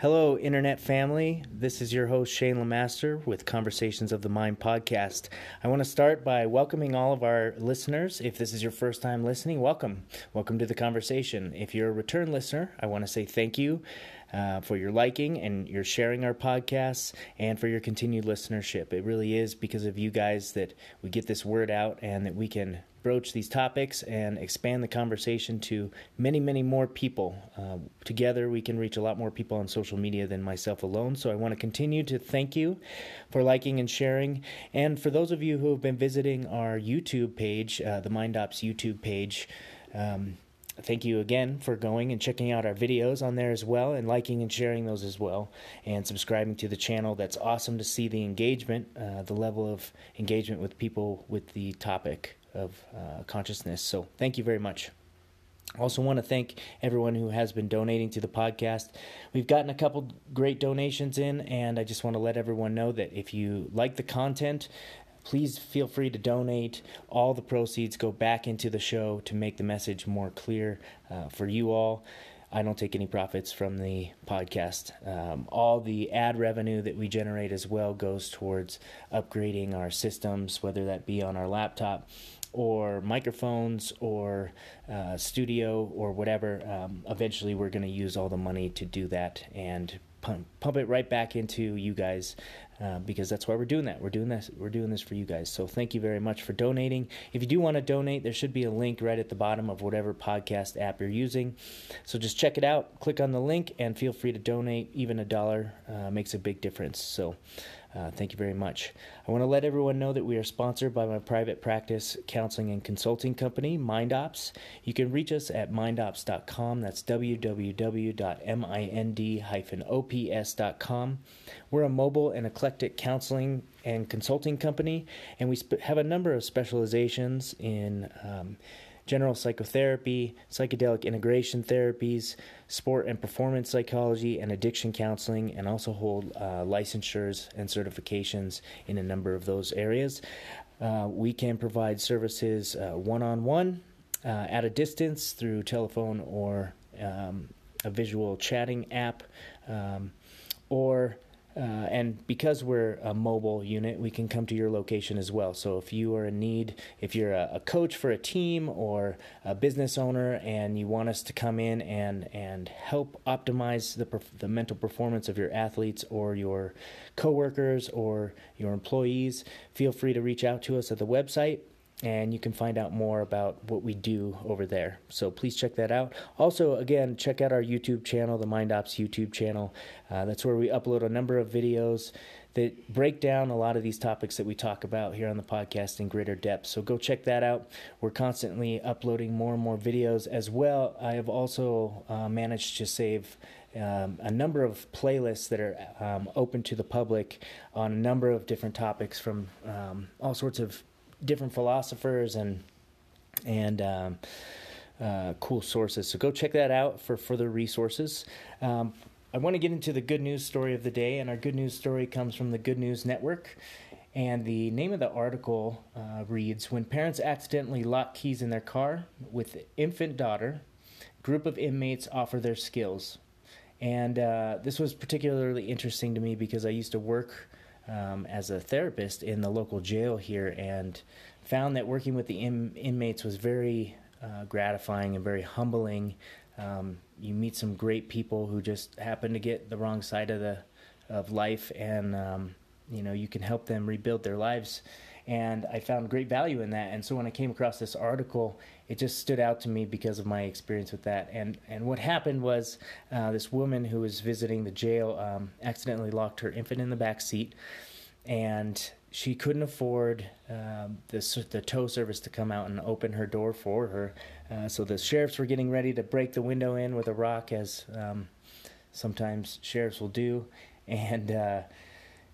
Hello, Internet family. This is your host, Shane Lemaster, with Conversations of the Mind podcast. I want to start by welcoming all of our listeners. If this is your first time listening, welcome. Welcome to the conversation. If you're a return listener, I want to say thank you uh, for your liking and your sharing our podcasts and for your continued listenership. It really is because of you guys that we get this word out and that we can broach these topics and expand the conversation to many, many more people. Uh, together, we can reach a lot more people on social media than myself alone. So I want to continue to thank you for liking and sharing. And for those of you who have been visiting our YouTube page, uh, the MindOps YouTube page, um, thank you again for going and checking out our videos on there as well and liking and sharing those as well and subscribing to the channel that's awesome to see the engagement uh, the level of engagement with people with the topic of uh, consciousness. So thank you very much. Also, want to thank everyone who has been donating to the podcast. We've gotten a couple great donations in, and I just want to let everyone know that if you like the content, please feel free to donate. All the proceeds go back into the show to make the message more clear uh, for you all. I don't take any profits from the podcast. Um, all the ad revenue that we generate as well goes towards upgrading our systems, whether that be on our laptop or microphones or uh, studio or whatever. Um, eventually, we're going to use all the money to do that and pump, pump it right back into you guys uh, because that's why we're doing that. We're doing this. We're doing this for you guys. So thank you very much for donating. If you do want to donate, there should be a link right at the bottom of whatever podcast app you're using. So just check it out. Click on the link and feel free to donate. Even a dollar uh, makes a big difference. So. Uh, thank you very much. I want to let everyone know that we are sponsored by my private practice counseling and consulting company, MindOps. You can reach us at mindops.com. That's www.mind-ops.com. We're a mobile and eclectic counseling and consulting company, and we sp- have a number of specializations in um, general psychotherapy, psychedelic integration therapies, sport and performance psychology, and addiction counseling, and also hold uh, licensures and certifications in a number of those areas. Uh, we can provide services one on one, at a distance through telephone or um, a visual chatting app, um, or uh, and because we're a mobile unit, we can come to your location as well. So if you are in need, if you're a, a, coach for a team or a business owner, and you want us to come in and and help optimize the the mental performance of your athletes or your coworkers or your employees, feel free to reach out to us at the website and you can find out more about what we do over there. So please check that out. Also, again, check out our YouTube channel, the MindOps YouTube channel. Uh, that's where we upload a number of videos that break down a lot of these topics that we talk about here on the podcast in greater depth. So go check that out. We're constantly uploading more and more videos as well. I have also uh, managed to save. Um, a number of playlists that are um, open to the public on a number of different topics from um, all sorts of different philosophers and and um, uh, cool sources. So go check that out for further resources. Um, I want to get into the good news story of the day, and our good news story comes from the Good News Network. And the name of the article uh, reads When parents accidentally lock keys in their car with infant daughter, group of inmates offer their skills. And uh, this was particularly interesting to me because I used to work um, as a therapist in the local jail here and found that working with the in- inmates was very uh, gratifying and very humbling. Um, you meet some great people who just happen to get the wrong side of the of life, and um, you know you can help them rebuild their lives. And I found great value in that. And so when I came across this article, it just stood out to me because of my experience with that. And and what happened was uh, this woman who was visiting the jail um, accidentally locked her infant in the back seat, and she couldn't afford um, the the tow service to come out and open her door for her. Uh, so the sheriffs were getting ready to break the window in with a rock, as um, sometimes sheriffs will do, and.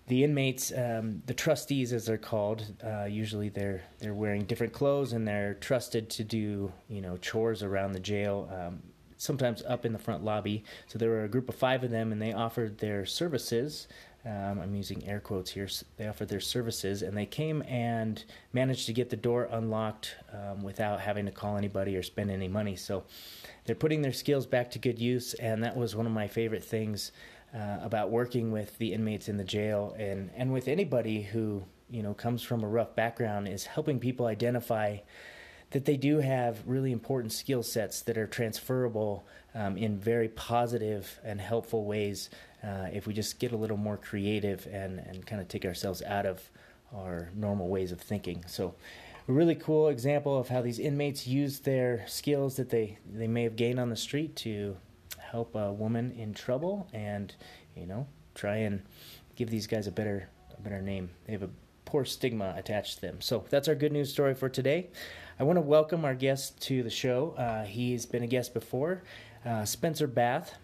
The inmates, um, the trustees, as they're called, uh, usually they're they're wearing different clothes and they're trusted to do you know chores around the jail. Um, sometimes up in the front lobby. So there were a group of five of them, and they offered their services. Um, I'm using air quotes here. They offered their services, and they came and managed to get the door unlocked um, without having to call anybody or spend any money. So they're putting their skills back to good use, and that was one of my favorite things uh, about working with the inmates in the jail and, and with anybody who you know comes from a rough background is helping people identify that they do have really important skill sets that are transferable um, in very positive and helpful ways uh, if we just get a little more creative and, and kind of take ourselves out of our normal ways of thinking. So, a really cool example of how these inmates use their skills that they, they may have gained on the street to help a woman in trouble and, you know, try and give these guys a better a better name. They have a poor stigma attached to them. So that's our good news story for today. I want to welcome our guest to the show. Uh, he's been a guest before, uh, Spencer Bath.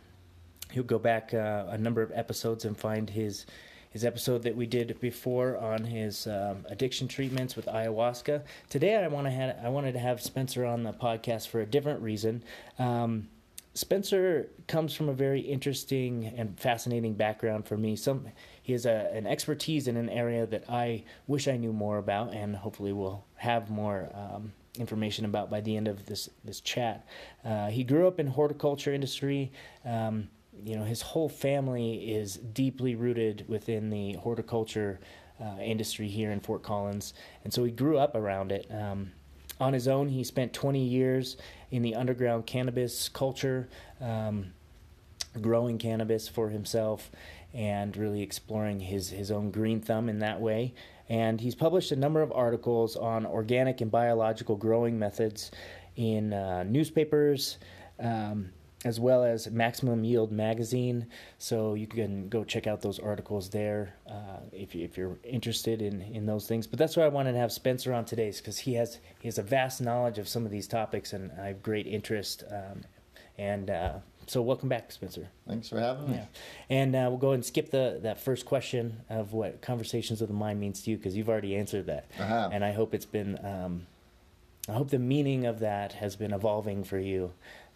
He'll go back uh, a number of episodes and find his his episode that we did before on his um, addiction treatments with ayahuasca. Today, I want to I wanted to have Spencer on the podcast for a different reason. Um, Spencer comes from a very interesting and fascinating background for me. Some he has a, an expertise in an area that I wish I knew more about, and hopefully will have more um, information about by the end of this this chat. Uh, he grew up in horticulture industry. Um, you know, his whole family is deeply rooted within the horticulture uh, industry here in Fort Collins, and so he grew up around it. Um, on his own, he spent 20 years in the underground cannabis culture, um, growing cannabis for himself and really exploring his, his own green thumb in that way. And he's published a number of articles on organic and biological growing methods in uh, newspapers. Um, as well as Maximum Yield magazine. So you can go check out those articles there uh, if, you, if you're interested in, in those things. But that's why I wanted to have Spencer on today, because he has he has a vast knowledge of some of these topics, and I have great interest. Um, and uh, so, welcome back, Spencer. Thanks for having me. Yeah, and uh, we'll go ahead and skip the that first question of what conversations of the mind means to you, because you've already answered that, I and I hope it's been. Um, I hope the meaning of that has been evolving for you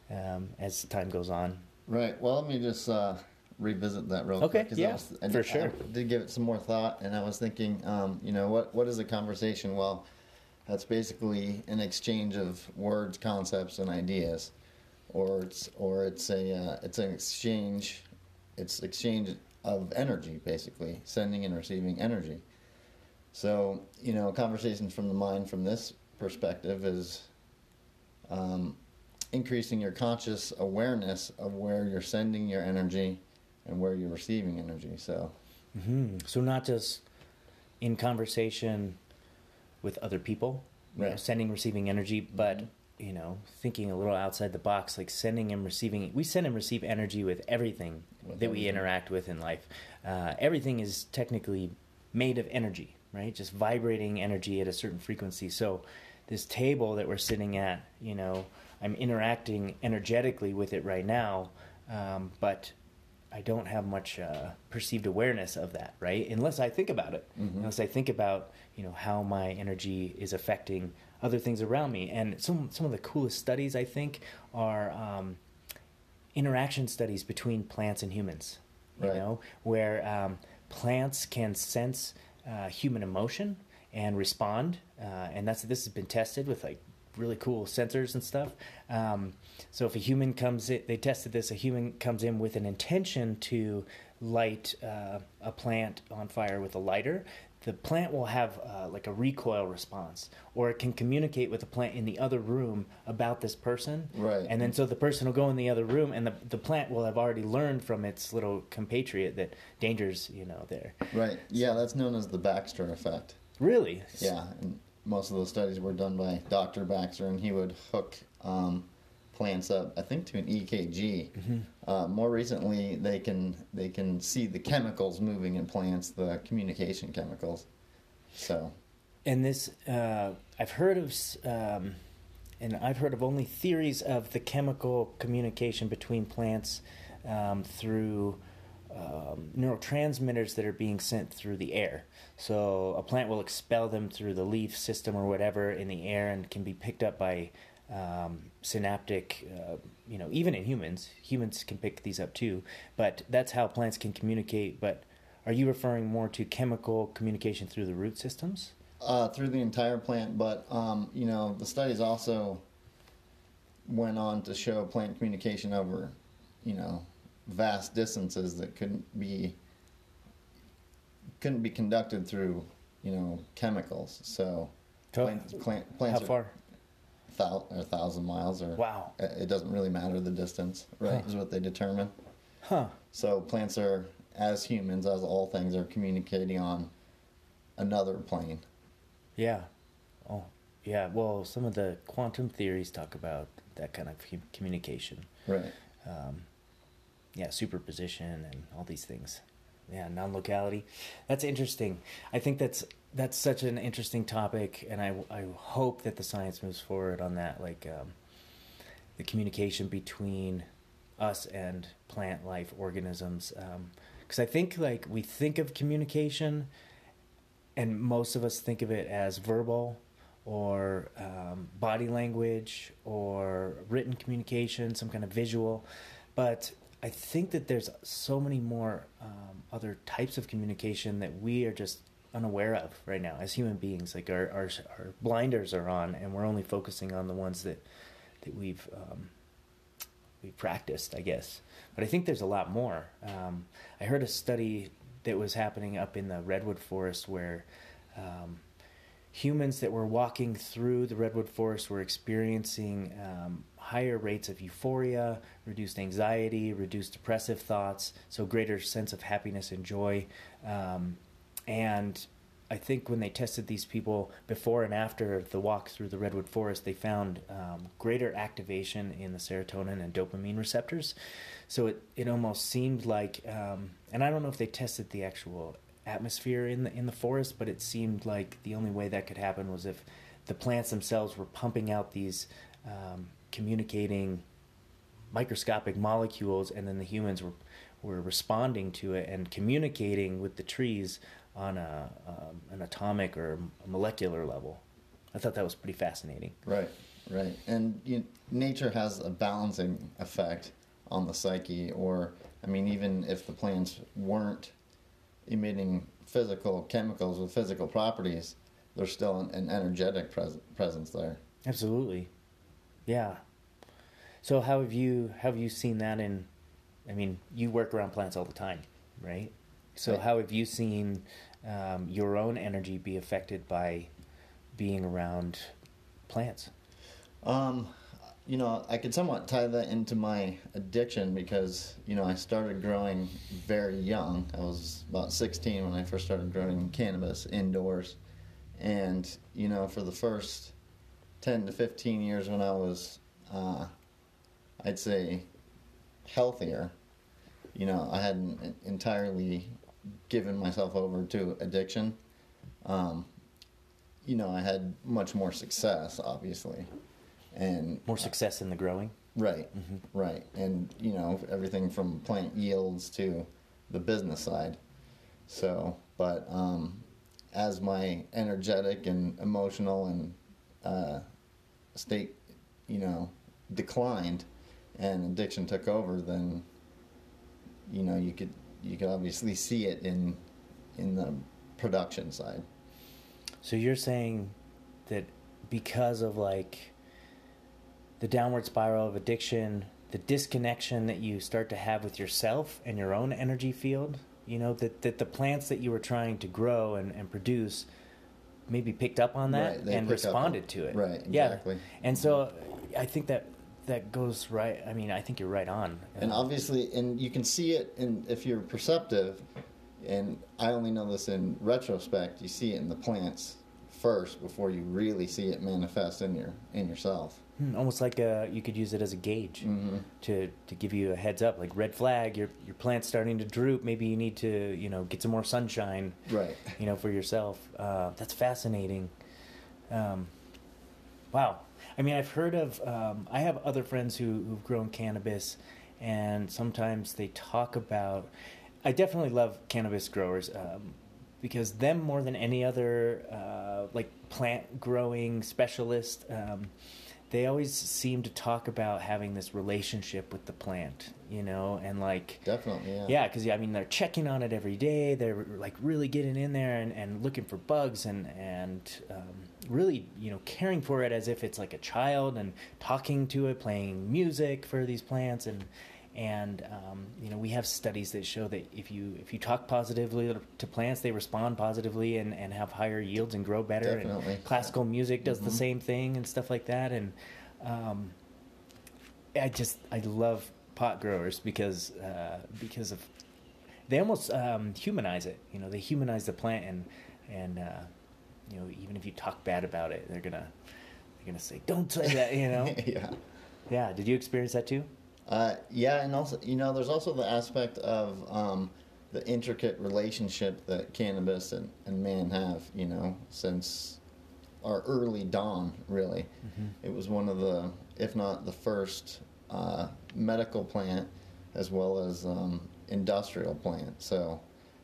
um, as time goes on. Right. Well, let me just uh, revisit that real okay, quick. Okay. Yeah. I was, I for did, sure. I did give it some more thought, and I was thinking, um, you know, what what is a conversation? Well, that's basically an exchange of words, concepts, and ideas, or it's or it's a uh, it's an exchange, it's exchange of energy, basically sending and receiving energy. So you know, conversations from the mind from this perspective is. Um, increasing your conscious awareness of where you're sending your energy and where you're receiving energy. So, mm-hmm. so not just in conversation with other people, right. know, sending, receiving energy, but you know, thinking a little outside the box, like sending and receiving. We send and receive energy with everything with that everything. we interact with in life. Uh, everything is technically made of energy, right? Just vibrating energy at a certain frequency. So, this table that we're sitting at, you know I'm interacting energetically with it right now, um, but I don't have much uh, perceived awareness of that, right? Unless I think about it, mm-hmm. unless I think about you know how my energy is affecting other things around me. And some some of the coolest studies I think are um, interaction studies between plants and humans. You right. know, where um, plants can sense uh, human emotion and respond, uh, and that's this has been tested with like really cool sensors and stuff. Um, so if a human comes in, they tested this. A human comes in with an intention to light uh, a plant on fire with a lighter. The plant will have uh, like a recoil response, or it can communicate with the plant in the other room about this person. Right. And then so the person will go in the other room, and the the plant will have already learned from its little compatriot that danger's you know there. Right. Yeah, that's known as the Backster effect. Really? Yeah. And most of those studies were done by Dr. Backster, and he would hook um, plants up, I think, to an EKG. Mm-hmm. Uh, more recently, they can they can see the chemicals moving in plants, the communication chemicals. So, and this uh, I've heard of, um, and I've heard of only theories of the chemical communication between plants um, through um, neurotransmitters that are being sent through the air. So a plant will expel them through the leaf system or whatever in the air and can be picked up by um, synaptic, uh, you know, even in humans. Humans can pick these up too, but that's how plants can communicate. But are you referring more to chemical communication through the root systems? Uh, through the entire plant, but um, you know, the studies also went on to show plant communication over, you know, vast distances that couldn't be couldn't be conducted through you know chemicals. So plants, plant, plants How are far? thou, a thousand miles or Wow. it it doesn't really matter the distance, right? Huh. Is what they determine. Huh. So plants are, as humans, as all things, are communicating on another plane. Yeah. Oh, yeah. Well, some of the quantum theories talk about that kind of communication. Right. Um, yeah, superposition and all these things. Yeah, non-locality. That's interesting. I think that's that's such an interesting topic, and I I hope that the science moves forward on that, like um, the communication between us and plant life organisms. Because I think like we think of communication, and most of us think of it as verbal or um, body language or written communication, some kind of visual. But I think that there's so many more um, other types of communication that we are just unaware of right now as human beings. Like our, our, our blinders are on, and we're only focusing on the ones that that we've um, we've practiced, I guess. But I think there's a lot more. Um, I heard a study that was happening up in the redwood forest where um, humans that were walking through the redwood forest were experiencing um, higher rates of euphoria, reduced anxiety, reduced depressive thoughts, so greater sense of happiness and joy. Um, and I think when they tested these people before and after the walk through the redwood forest, they found um, greater activation in the serotonin and dopamine receptors. So it, it almost seemed like, um, and I don't know if they tested the actual atmosphere in the in the forest, but it seemed like the only way that could happen was if the plants themselves were pumping out these um, communicating microscopic molecules, and then the humans were were responding to it and communicating with the trees on a um, an atomic or a molecular level. I thought that was pretty fascinating. Right. Right. And you, nature has a balancing effect on the psyche, or, I mean, even if the plants weren't emitting physical chemicals with physical properties, there's still an, an energetic pres- presence there. Absolutely, yeah. So how have you have you seen that in? I mean, you work around plants all the time, right? So Right. how have you seen um, your own energy be affected by being around plants? Um, you know, I could somewhat tie that into my addiction because, you know, I started growing very young. I was about 16 when I first started growing cannabis indoors. And, you know, for the first 10 to 15 years when I was, uh, I'd say, healthier, you know, I hadn't entirely given myself over to addiction. Um, you know, I had much more success, obviously. And More success in the growing. Right, Mhm. right, and you know everything from plant yields to the business side. So, but um, as my energetic and emotional and uh, state, you know, declined, and addiction took over, then you know you could you could obviously see it in in the production side. So you're saying that because of like the downward spiral of addiction, the disconnection that you start to have with yourself and your own energy field, you know, that, that the plants that you were trying to grow and, and produce maybe picked up on that Right, and pick up responded to it. right, Yeah. And so I think that that goes right. I mean, I think you're right on. And obviously, and you can see it and if you're perceptive, and I only know this in retrospect. You see it in the plants first before you really see it manifest in your in yourself. Hmm, almost like uh you could use it as a gauge. Mm-hmm. to to give you a heads up like red flag your your plant's starting to droop maybe you need to you know get some more sunshine Right. you know for yourself uh, that's fascinating um, wow i mean i've heard of um, i have other friends who, who've grown cannabis and sometimes they talk about i definitely love cannabis growers um, because them more than any other uh, like plant growing specialist um, they always seem to talk about having this relationship with the plant you know and like Definitely. Yeah. yeah, because I mean they're checking on it every day. They're like really getting in there and, and looking for bugs and and um, really you know caring for it as if it's like a child and talking to it, playing music for these plants and and um, you know we have studies that show that if you if you talk positively to plants, they respond positively and, and have higher yields and grow better. Definitely. And classical music does the Mhm. same thing and stuff like that. And um, I just I love pot growers because uh, because of they almost um, humanize it. You know, they humanize the plant and and uh, you know even if you talk bad about it, they're gonna they're gonna say don't say that. You know. yeah. yeah. Did you experience that too? Uh, yeah, and also, you know, there's also the aspect of um, the intricate relationship that cannabis and, and man have, you know, since our early dawn, really. It was one of the, if not the first, uh, medical plant as well as um, industrial plant. So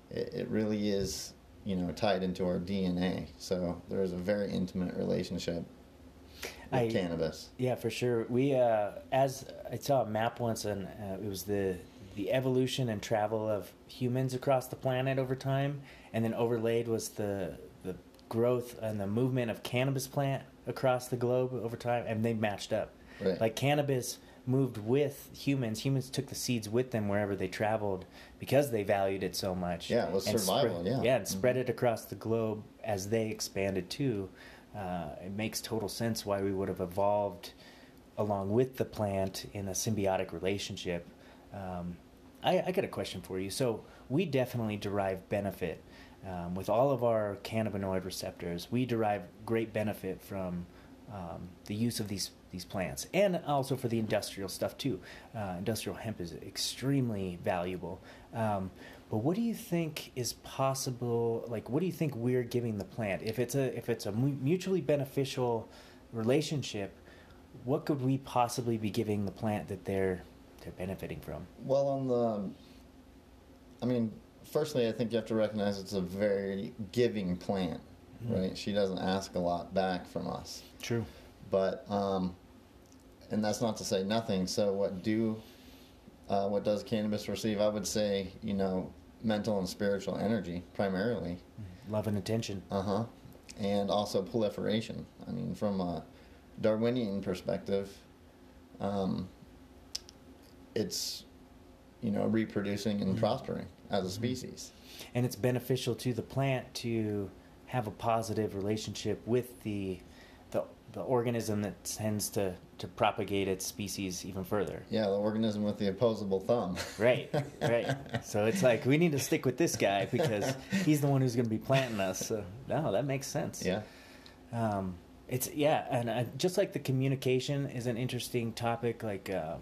it, it really is, you know, tied into our DNA. So there's a very intimate relationship I- cannabis. Yeah, for sure. We, uh, as I saw a map once, and uh, it was the the evolution and travel of humans across the planet over time, and then overlaid was the the growth and the movement of cannabis plant across the globe over time, and they matched up. Right. Like cannabis moved with humans. Humans took the seeds with them wherever they traveled because they valued it so much. Yeah, it was And survival, spread- yeah. yeah, and Mhm. spread it across the globe as they expanded too. Uh, it makes total sense why we would have evolved along with the plant in a symbiotic relationship. Um, I, I got a question for you. So we definitely derive benefit um, with all of our cannabinoid receptors. We derive great benefit from um, the use of these these plants, and also for the industrial stuff too. Uh, industrial hemp is extremely valuable. Um, but what do you think is possible? Like, what do you think we're giving the plant? If it's a if it's a mutually beneficial relationship, what could we possibly be giving the plant that they're they're benefiting from? Well, on the, I mean, firstly, I think you have to recognize it's a very giving plant, Mhm. right? She doesn't ask a lot back from us, True. but, um, and that's not to say nothing. So, what do, uh, what does cannabis receive? I would say, you know, mental and spiritual energy primarily. Love and attention. Uh huh. And also proliferation. I mean, from a Darwinian perspective, um, it's, you know, reproducing and Mhm. prospering as a species. and it's beneficial to the plant to have a positive relationship with the the, organism that tends to, to propagate its species even further. Yeah, the organism with the opposable thumb. Right, right. So it's like we need to stick with this guy because he's the one who's going to be planting us. So no, that makes sense. yeah. Um, it's yeah, and uh, just like the communication is an interesting topic, like um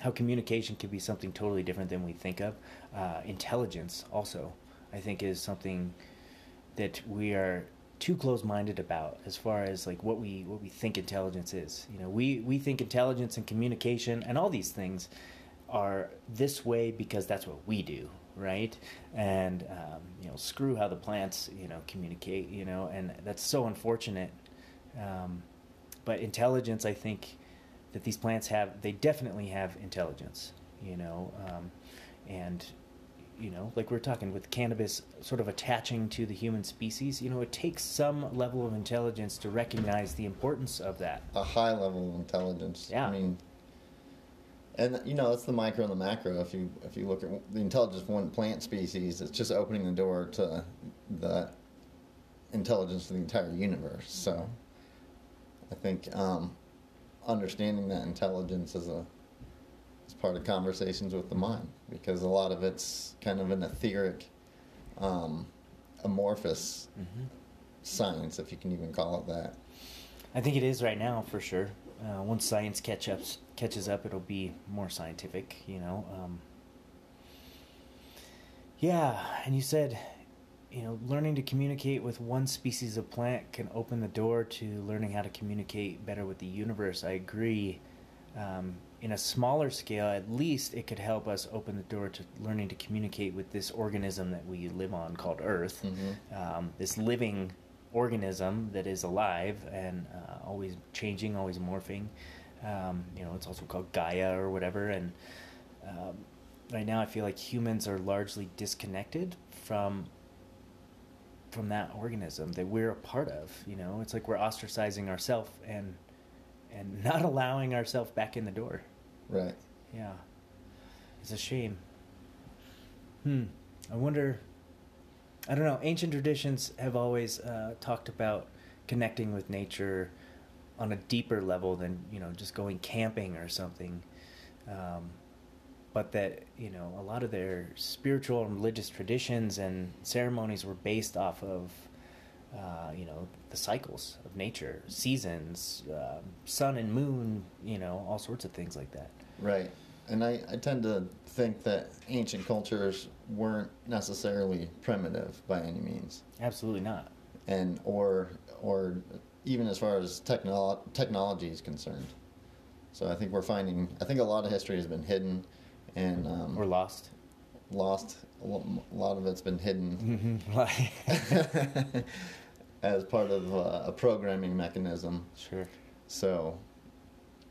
how communication could be something totally different than we think of. Uh, intelligence also, I think, is something that we are too close-minded about as far as like what we what we think intelligence is. You know, we we think intelligence and communication and all these things are this way because that's what we do, right? And um, you know, screw how the plants you know communicate, you know, and that's so unfortunate. Um, but intelligence, I think that these plants have, they definitely have intelligence, you know, um, and you know, like we're talking with cannabis sort of attaching to the human species, you know, it takes some level of intelligence to recognize the importance of that. A high level of intelligence. Yeah. I mean, and you know, it's the micro and the macro. If you if you look at the intelligence of one plant species, it's just opening the door to the intelligence of the entire universe. So, I think um, understanding that intelligence is a is part of conversations with the mind because a lot of it's kind of an etheric, um, amorphous hmm science, if you can even call it that. I think it is right now for sure. Uh, once science catch up, catches up, it'll be more scientific, you know. Um, yeah, and you said, you know, learning to communicate with one species of plant can open the door to learning how to communicate better with the universe. I agree. Um, in a smaller scale, at least it could help us open the door to learning to communicate with this organism that we live on called Earth Mhm. um, this living organism that is alive and uh, always changing, always morphing. Um, you know, it's also called Gaia or whatever. And um, right now, I feel like humans are largely disconnected from from that organism that we're a part of. You know, it's like we're ostracizing ourselves and and not allowing ourselves back in the door. Right. Yeah. It's a shame. Hmm. I wonder. I don't know. Ancient traditions have always uh, talked about connecting with nature on a deeper level than you know just going camping or something. Um, but that you know a lot of their spiritual and religious traditions and ceremonies were based off of uh, you know the cycles of nature, seasons, um, sun and moon, you know all sorts of things like that. Right. And I, I tend to think that ancient cultures weren't necessarily primitive by any means. Absolutely not. And or or even as far as technolo- technology is concerned. So I think we're finding I think a lot of history has been hidden and um, Or lost. lost. A lot of it's been hidden Like- as part of uh, a programming mechanism. sure. So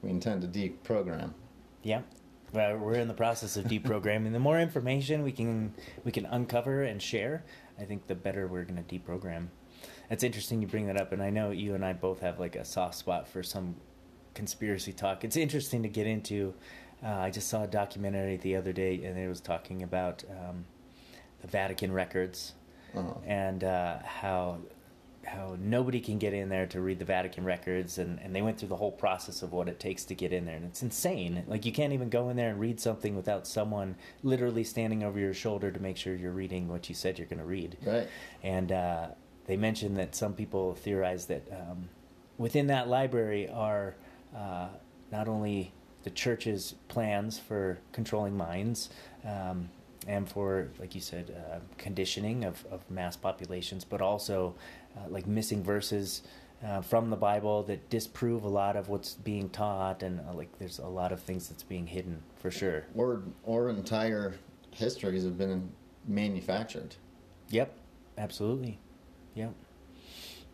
we intend to deprogram. Yeah. Well, we're in the process of deprogramming. the more information we can we can uncover and share, I think the better we're going to deprogram. It's interesting you bring that up, and I know you and I both have like a soft spot for some conspiracy talk. It's interesting to get into. Uh, I just saw a documentary the other day, and it was talking about um, the Vatican records Uh, and uh, how how nobody can get in there to read the Vatican records, and, and they went through the whole process of what it takes to get in there, and it's insane. Like you can't even go in there and read something without someone literally standing over your shoulder to make sure you're reading what you said you're going to read. right. And uh, they mentioned that some people theorize that um, within that library are uh, not only the church's plans for controlling minds um, and for, like you said, uh, conditioning of, of mass populations, but also uh, like missing verses. Uh, from the Bible that disprove a lot of what's being taught, and uh, like there's a lot of things that's being hidden for sure. Or or entire histories have been manufactured. Yep, absolutely. Yep.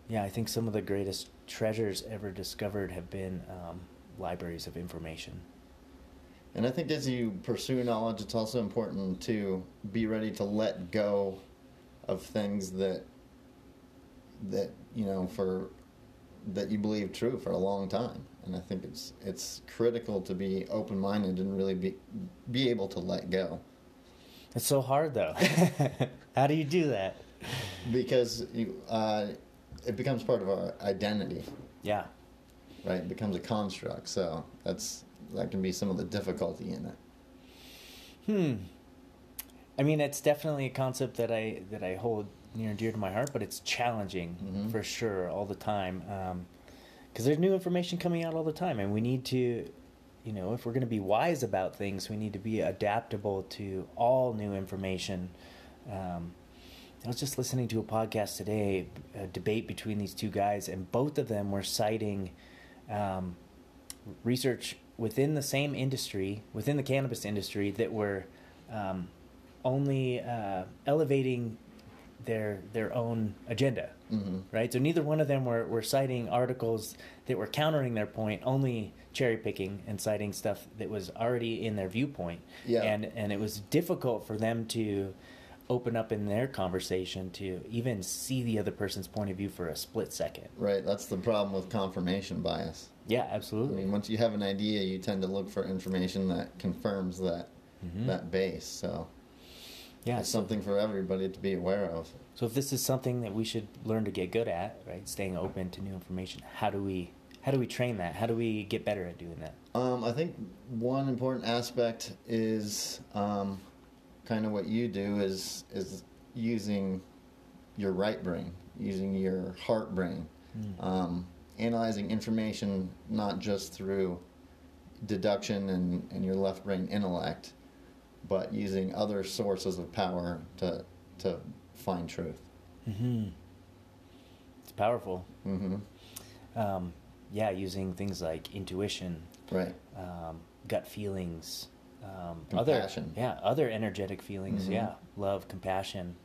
Yeah, I think some of the greatest treasures ever discovered have been um, libraries of information. And I think as you pursue knowledge, it's also important to be ready to let go of things that that you know for that you believe true for a long time. And I think it's it's critical to be open minded and really be be able to let go It's so hard, though. How do you do that? because you, uh, it becomes part of our identity, Yeah. right? It becomes a construct. So that's that can be some of the difficulty in it. Hmm. I mean, it's definitely a concept that I that I hold near and dear to my heart, but it's challenging Mhm. for sure all the time. Because there's new information coming out all the time, and we need to, you know, if we're going to be wise about things, we need to be adaptable to all new information. Um, I was just listening to a podcast today, a debate between these two guys, and both of them were citing um, research within the same industry, within the cannabis industry, that were um, only uh, elevating their their own agenda, hmm right? So neither one of them were, were citing articles that were countering their point, only cherry picking and citing stuff that was already in their viewpoint. Yeah. And and it was difficult for them to open up in their conversation to even see the other person's point of view for a split second. Right. That's the problem with confirmation bias. Yeah, absolutely. I mean, once you have an idea, you tend to look for information that confirms that Mhm. that base. So yeah, it's so- something for everybody to be aware of. So if this is something that we should learn to get good at, right, staying open to new information, how do we how do we train that? How do we get better at doing that? Um, I think one important aspect is um, kind of what you do is is using your right brain, using your heart brain, Mm. um, analyzing information not just through deduction and, and your left brain intellect, but using other sources of power to to find truth. Mm-hmm. It's powerful. Mm-hmm. Um, yeah, using things like intuition, Right. um, gut feelings, um, Compassion. other yeah, other energetic feelings. Mhm. Yeah, love, compassion.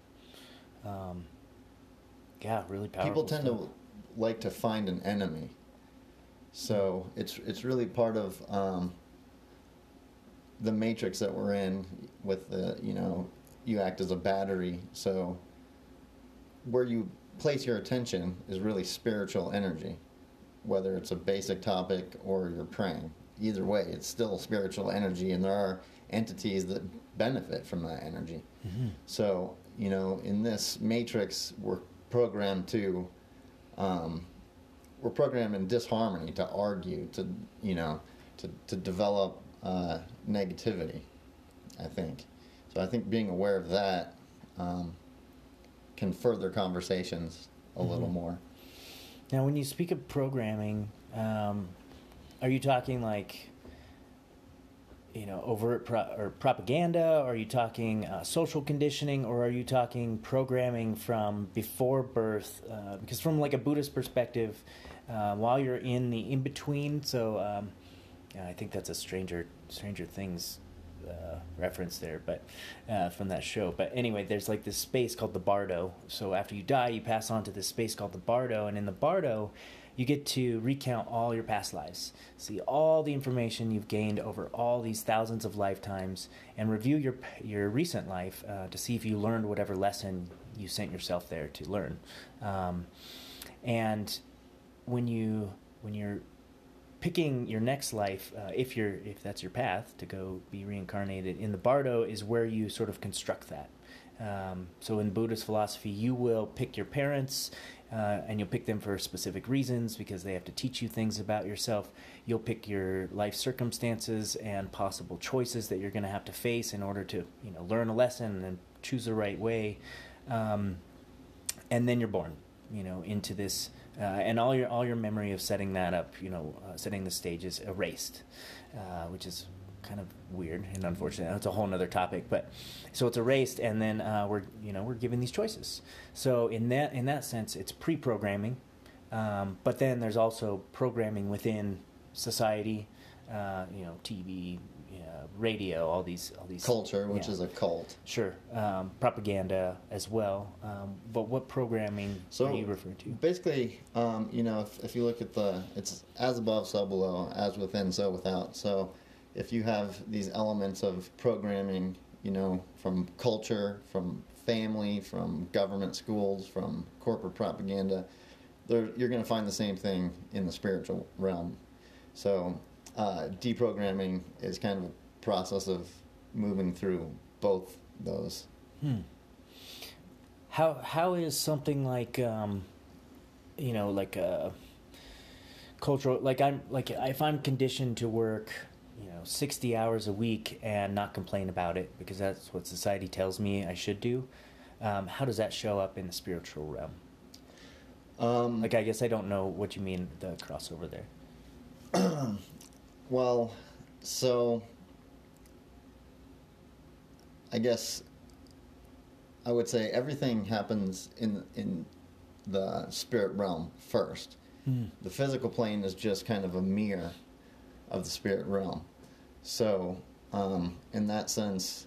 Um, yeah, really powerful. People tend stuff. to like to find an enemy, so it's it's really part of um, the matrix that we're in. With the you know, you act as a battery, so where you place your attention is really spiritual energy, whether it's a basic topic or you're praying. either way. It's still spiritual energy, and there are entities that benefit from that energy. Mm-hmm. So, you know, in this matrix, we're programmed to, um, we're programmed in disharmony to argue, to, you know, to, to develop uh, negativity, I think. So I think being aware of that um, can further conversations a little Mhm. more. Now, when you speak of programming, um, are you talking like, you know, overt pro- or propaganda? Are you talking uh, social conditioning? Or are you talking programming from before birth? Uh, because from like a Buddhist perspective, uh, while you're in the in between, so um, yeah, I think that's a Stranger Stranger Things uh, reference there, but uh, from that show. But anyway, there's like this space called the Bardo. So after you die, you pass on to this space called the Bardo, and in the Bardo, you get to recount all your past lives, see all the information you've gained over all these thousands of lifetimes, and review your your recent life uh, to see if you learned whatever lesson you sent yourself there to learn. Um, and when you when you're picking your next life, uh, if you're if that's your path to go be reincarnated in the Bardo, is where you sort of construct that. Um, so in Buddhist philosophy, you will pick your parents, uh, and you'll pick them for specific reasons because they have to teach you things about yourself. You'll pick your life circumstances and possible choices that you're going to have to face in order to you know learn a lesson and choose the right way. Um, and then you're born, you know, into this, uh, and all your all your memory of setting that up, you know, uh, setting the stage is erased, uh, which is kind of weird and unfortunate. That's a whole other topic, but so it's erased, and then uh, we're you know we're given these choices. So in that in that sense, it's pre-programming, um, but then there's also programming within society, uh, you know, TV, uh, radio, all these all these Culture, which yeah. is a cult. Sure, um, propaganda as well. Um, but what programming So are you referring to? basically, um, you know, if, if you look at the, it's as above, so below, as within, so without. So if you have these elements of programming, you know, from culture, from family, from government schools, from corporate propaganda, you're going to find the same thing in the spiritual realm. So uh, deprogramming is kind of a process of moving through both those. Hmm. How how is something like um, you know like a cultural like I'm like if I'm conditioned to work know 60 hours a week and not complain about it because that's what society tells me I should do. Um, how does that show up in the spiritual realm? Um, Like I guess I don't know what you mean the crossover there. Well, so I guess I would say everything happens in in the spirit realm first. Hmm. The physical plane is just kind of a mirror of the spirit realm. So, um, in that sense,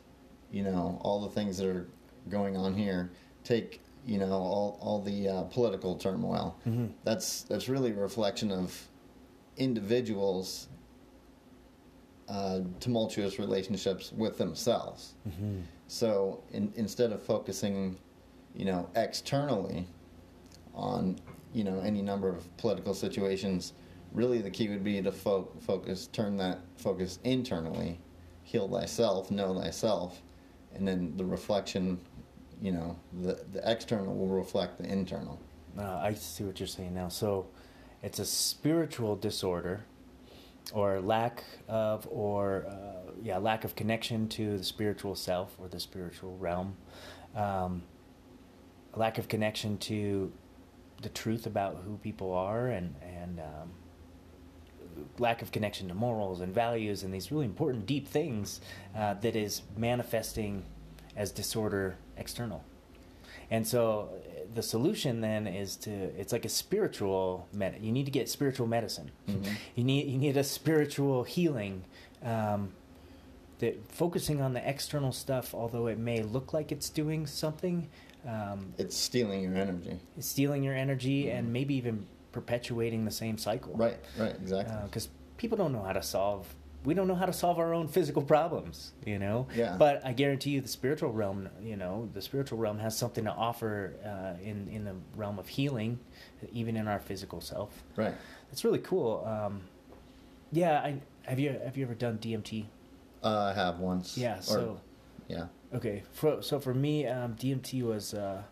you know, all the things that are going on here take you know all all the uh, political turmoil. Mhm. That's that's really a reflection of individuals' uh, tumultuous relationships with themselves. Mm-hmm. So in, instead of focusing, you know, externally on, you know, any number of political situations, really the key would be to fo- focus, turn that focus internally, heal thyself, know thyself, and then the reflection, you know, the the external will reflect the internal. Uh, I see what you're saying now. So it's a spiritual disorder or lack of, or uh, yeah, lack of connection to the spiritual self or the spiritual realm. Um, lack of connection to the truth about who people are and, and um, lack of connection to morals and values and these really important deep things uh, that is manifesting as disorder external. And so uh, the solution then is to it's like a spiritual med- you need to get spiritual medicine. Mhm. You need you need a spiritual healing um, that focusing on the external stuff although it may look like it's doing something um, It's stealing your energy. it's stealing your energy Mhm. and maybe even perpetuating the same cycle. Right, right, exactly. Because people don't know how to solve. We don't know how to solve our own physical problems, you know. Yeah. But I guarantee you, the spiritual realm, you know, the spiritual realm has something to offer uh, in in the realm of healing, even in our physical self. right. That's really cool. Um, yeah, I have you have you ever done DMT? Uh, I have once. Yeah. Or- So yeah. okay. For, so for me, um, DMT was uh,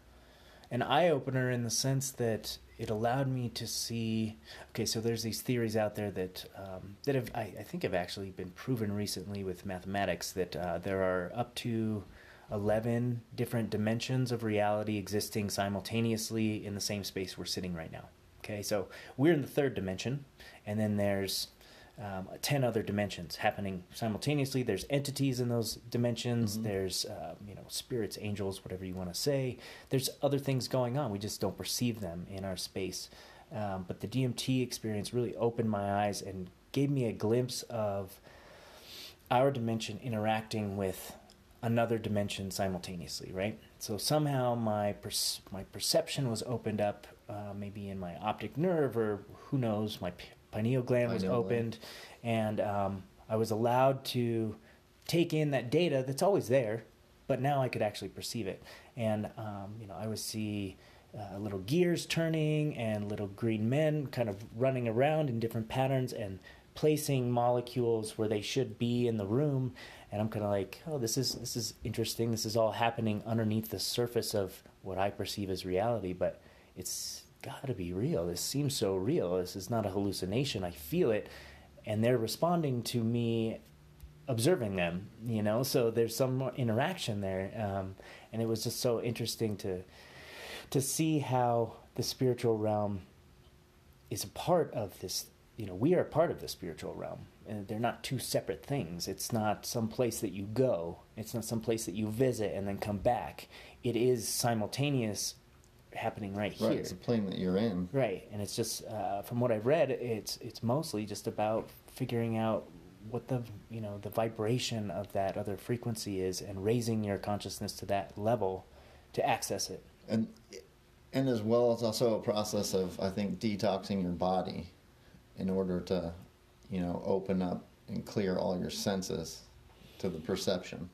an eye opener in the sense that it allowed me to see. Okay, so there's these theories out there that um, that have I, I think have actually been proven recently with mathematics that uh, there are up to 11 different dimensions of reality existing simultaneously in the same space we're sitting right now. Okay, so we're in the third dimension, and then there's um, 10 other dimensions happening simultaneously. There's entities in those dimensions, Mhm. there's, um, you know, spirits, angels, whatever you want to say. There's other things going on. We just don't perceive them in our space. Um, but the DMT experience really opened my eyes and gave me a glimpse of our dimension interacting with another dimension simultaneously, right? So somehow my my perception was opened up, uh, maybe in my optic nerve, or who knows, my p- pineal gland was opened, and um, I was allowed to take in that data that's always there, but now I could actually perceive it, and um, you know I would see. Uh, little gears turning and little green men kind of running around in different patterns and placing molecules where they should be in the room and I'm kind of like, oh, this is this is interesting. This is all happening underneath the surface of what I perceive as reality, but it's got to be real. This seems so real. This is not a hallucination. I feel it, and they're responding to me observing them. You know, so there's some interaction there, um, and it was just so interesting to to see how the spiritual realm is a part of this you know we are part of the spiritual realm and they're not two separate things it's not some place that you go it's not some place that you visit and then come back it is simultaneous happening right, Right. here It's a plane that you're in. right and it's just uh, from what i've read it's it's mostly just about figuring out what the you know the vibration of that other frequency is and raising your consciousness to that level to access it and and as well it's also a process of I think detoxing your body in order to you know open up and clear all your senses to the perception.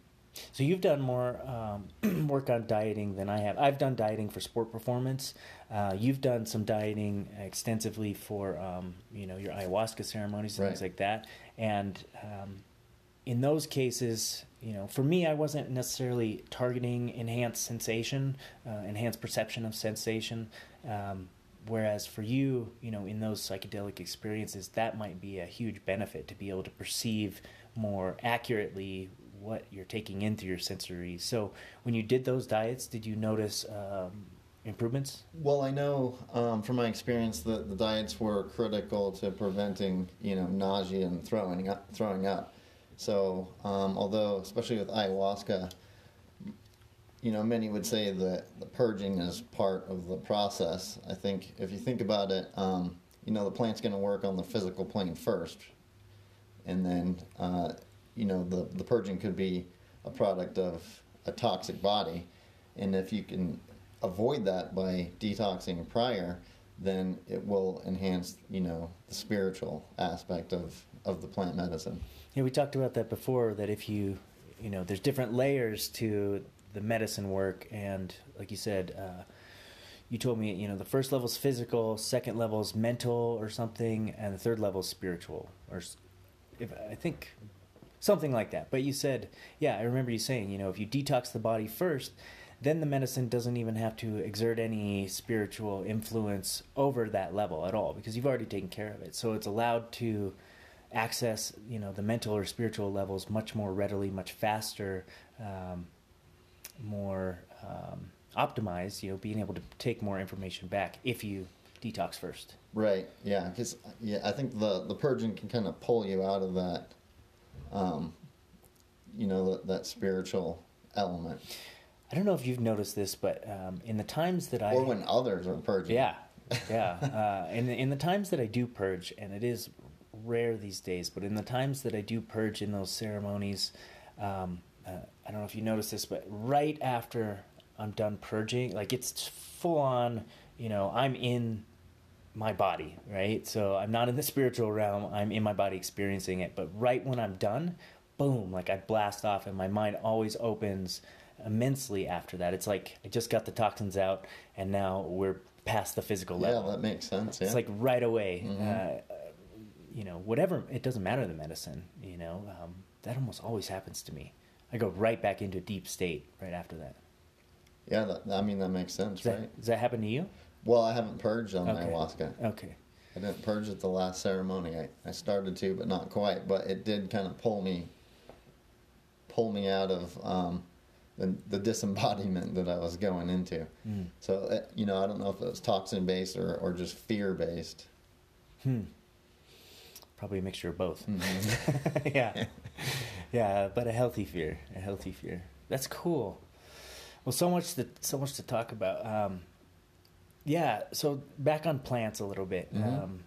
So you've done more um, work on dieting than I have. I've done dieting for sport performance. Uh, you've done some dieting extensively for um, you know your ayahuasca ceremonies and things like that. And um, in those cases, you know, for me, I wasn't necessarily targeting enhanced sensation, uh, enhanced perception of sensation. Um, whereas for you, you know, in those psychedelic experiences, that might be a huge benefit to be able to perceive more accurately what you're taking in through your sensory. So when you did those diets, did you notice um, improvements? Well, I know um, from my experience that the diets were critical to preventing, you know, nausea and throwing up. Throwing up. So, um, although especially with ayahuasca, you know, many would say that the purging is part of the process. I think if you think about it, um, you know, the plant's going to work on the physical plane first, and then, uh, you know, the the purging could be a product of a toxic body, and if you can avoid that by detoxing prior, then it will enhance, you know, the spiritual aspect of of the plant medicine. Yeah, we talked about that before. That if you, you know, there's different layers to the medicine work, and like you said, uh, you told me, you know, the first level is physical, second level is mental or something, and the third level is spiritual, or if I think something like that. But you said, yeah, I remember you saying, you know, if you detox the body first, then the medicine doesn't even have to exert any spiritual influence over that level at all because you've already taken care of it. So it's allowed to access, you know, the mental or spiritual levels much more readily, much faster, um, more um, optimized. You know, being able to take more information back if you detox first. Right. Yeah. Because yeah, I think the the purging can kind of pull you out of that, um, you know, that, that spiritual element, I don't know if you've noticed this, but um, in the times that I or when others are purging. Yeah, yeah. Uh, in the, in the times that I do purge, and it is rare these days, but in the times that I do purge in those ceremonies, um, uh, I don't know if you noticed this, but right after I'm done purging, like it's full on. You know, I'm in my body, right? So I'm not in the spiritual realm. I'm in my body experiencing it. But right when I'm done, boom, like I blast off, and my mind always opens immensely after that. It's like I just got the toxins out, and now we're past the physical level. Yeah, that makes sense. Yeah. It's like right away. Mhm. Uh, you know, whatever, it doesn't matter the medicine, you know, um, that almost always happens to me. I go right back into a deep state right after that. Yeah, that, I mean that makes sense, Does that, right? does that happen to you? Well, I haven't purged on Okay. ayahuasca. Okay. I didn't purge at the last ceremony. I, I started to, but not quite. But it did kind of pull me, pull me out of um, the, the disembodiment that I was going into. Mm. So uh, you know, I don't know if it was toxin based or, or just fear based. Hmm. Probably a mixture of both. Mhm. yeah. Yeah, but a healthy fear. A healthy fear. That's cool. Well, so much to so much to talk about. Um, yeah. So back on plants a little bit. Mhm. Um,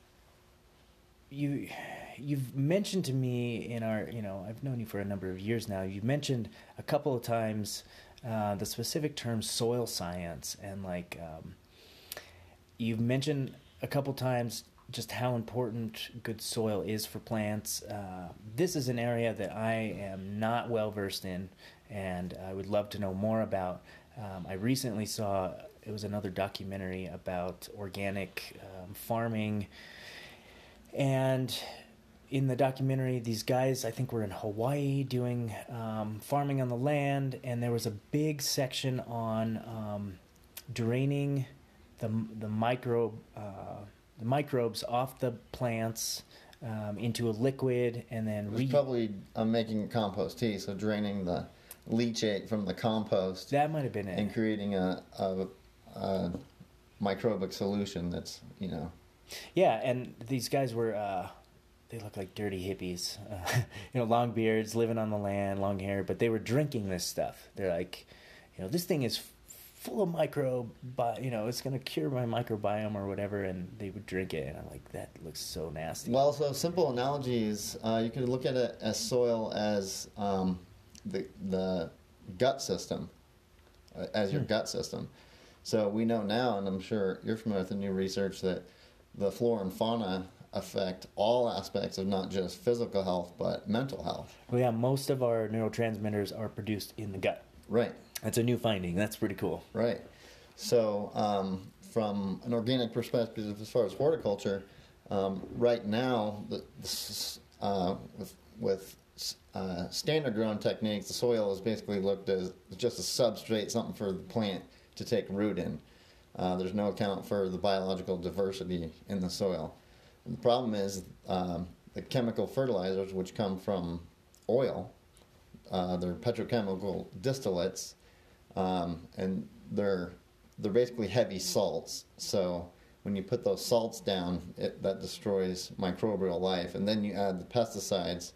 you you've mentioned to me in our you know I've known you for a number of years now. You've mentioned a couple of times uh, the specific term soil science and like um, you've mentioned a couple times just how important good soil is for plants. Uh, this is an area that I am not well versed in, and I would love to know more about. Um, I recently saw it was another documentary about organic um, farming, and in the documentary, these guys I think were in Hawaii doing um, farming on the land, and there was a big section on um, draining the the microbe uh, the microbes off the plants um, into a liquid, and then re- probably I'm making compost tea, so draining the leachate from the compost that might have been it. and creating a, a, a microbic solution that's you know Yeah, and these guys were. Uh, they look like dirty hippies, uh, you know, long beards, living on the land, long hair, but they were drinking this stuff. They're like, you know, this thing is full of micro, but you know, it's going to cure my microbiome or whatever, and they would drink it, and I'm like, that looks so nasty. Well, so simple analogies uh, you could look at it as soil as um, the the gut system, uh, as your Hmm. gut system. So we know now, and I'm sure you're familiar with the new research that the flora and fauna affect all aspects of not just physical health but mental health. Well, yeah, most of our neurotransmitters are produced in the gut. Right. That's a new finding. That's pretty cool. Right. So, um, from an organic perspective, as far as horticulture, um, right now, the, the uh, with, with uh, standard grown techniques, the soil is basically looked as just a substrate, something for the plant to take root in. Uh, there's no account for the biological diversity in the soil. And the problem is um, the chemical fertilizers, which come from oil, uh, they're petrochemical distillates, um, and they're they're basically heavy salts. So when you put those salts down, it, that destroys microbial life. And then you add the pesticides,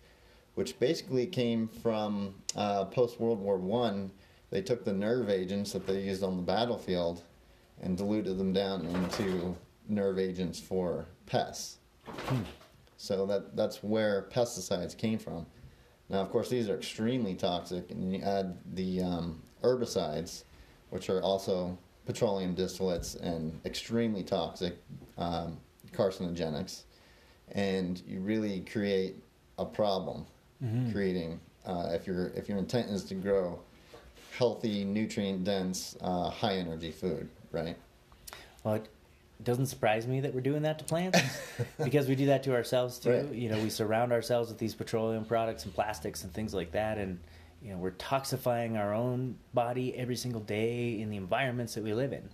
which basically came from uh, post World War One. They took the nerve agents that they used on the battlefield and diluted them down into nerve agents for pests. So that that's where pesticides came from. Now, of course, these are extremely toxic, and you add the um, herbicides, which are also petroleum distillates and extremely toxic, um, carcinogenics, and you really create a problem. Creating, uh, if your if your intent is to grow healthy, nutrient dense, uh, high energy food, right? Well, it doesn't surprise me that we're doing that to plants because we do that to ourselves too. Right. You know, we surround ourselves with these petroleum products and plastics and things like that, and you know, we're toxifying our own body every single day in the environments that we live in.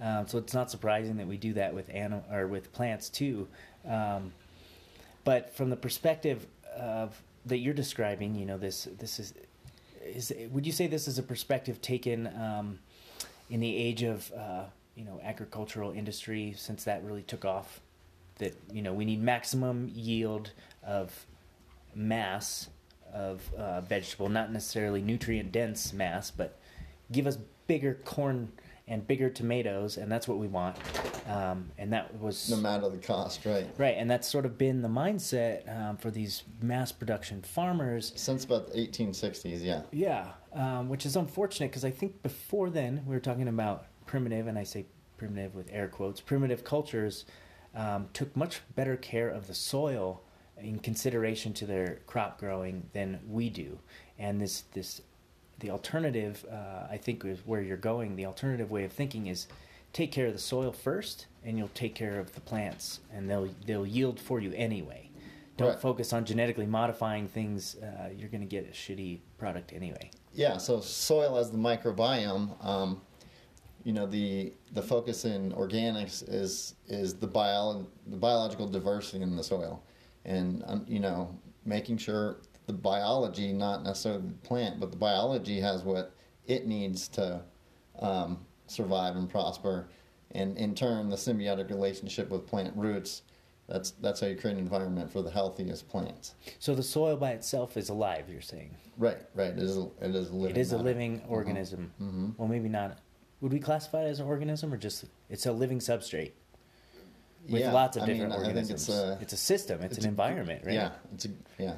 Um, so it's not surprising that we do that with anim- or with plants too. Um, but from the perspective of that you're describing, you know, this this is is would you say this is a perspective taken um, in the age of uh, you know agricultural industry since that really took off? That you know we need maximum yield of mass of uh, vegetable, not necessarily nutrient dense mass, but give us bigger corn and bigger tomatoes, and that's what we want. Um, and that was No matter the cost, right? Right, and that's sort of been the mindset um, for these mass production farmers. Since about the 1860s, yeah. Yeah, um, which is unfortunate because I think before then we were talking about primitive, and I say primitive with air quotes, primitive cultures um, took much better care of the soil in consideration to their crop growing than we do. And this, this, the alternative, uh, I think, is where you're going. The alternative way of thinking is take care of the soil first, and you'll take care of the plants, and they'll they'll yield for you anyway. don't Right. focus on genetically modifying things, uh, you're going to get a shitty product anyway. Yeah, so soil as the microbiome, um, you know, the the focus in organics is is the bio the biological diversity in the soil, and um, you know, making sure the biology, not necessarily the plant, but the biology has what it needs to um, survive and prosper, and in turn, the symbiotic relationship with plant roots. That's that's how you create an environment for the healthiest plants. So the soil by itself is alive. You're saying Right, right. It is a, it is a living. it is a living organism. Mhm. Well, maybe not. Would we classify it as an organism or just it's a living substrate with Yeah, lots of I mean, different I think organisms? it's a- system. It's, it's an a- environment, right? Yeah, it's a, yeah.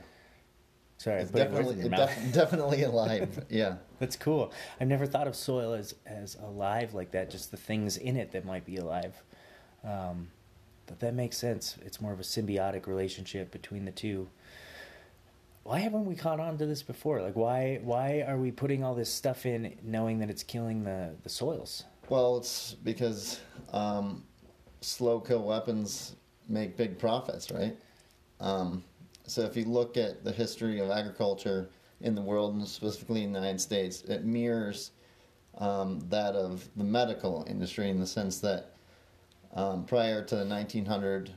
Sorry, It's I'm putting words definitely it def- definitely alive. Yeah, That's cool. I've never thought of soil as as alive like that. Just the things in it that might be alive. Um, but that makes sense. It's more of a symbiotic relationship between the two. Why haven't we caught on to this before? Like, why why are we putting all this stuff in, knowing that it's killing the the soils? well, it's because um, slow kill weapons make big profits, right? Um, so if you look at the history of agriculture in the world, and specifically in the United States, it mirrors um, that of the medical industry in the sense that um, prior to the 1900,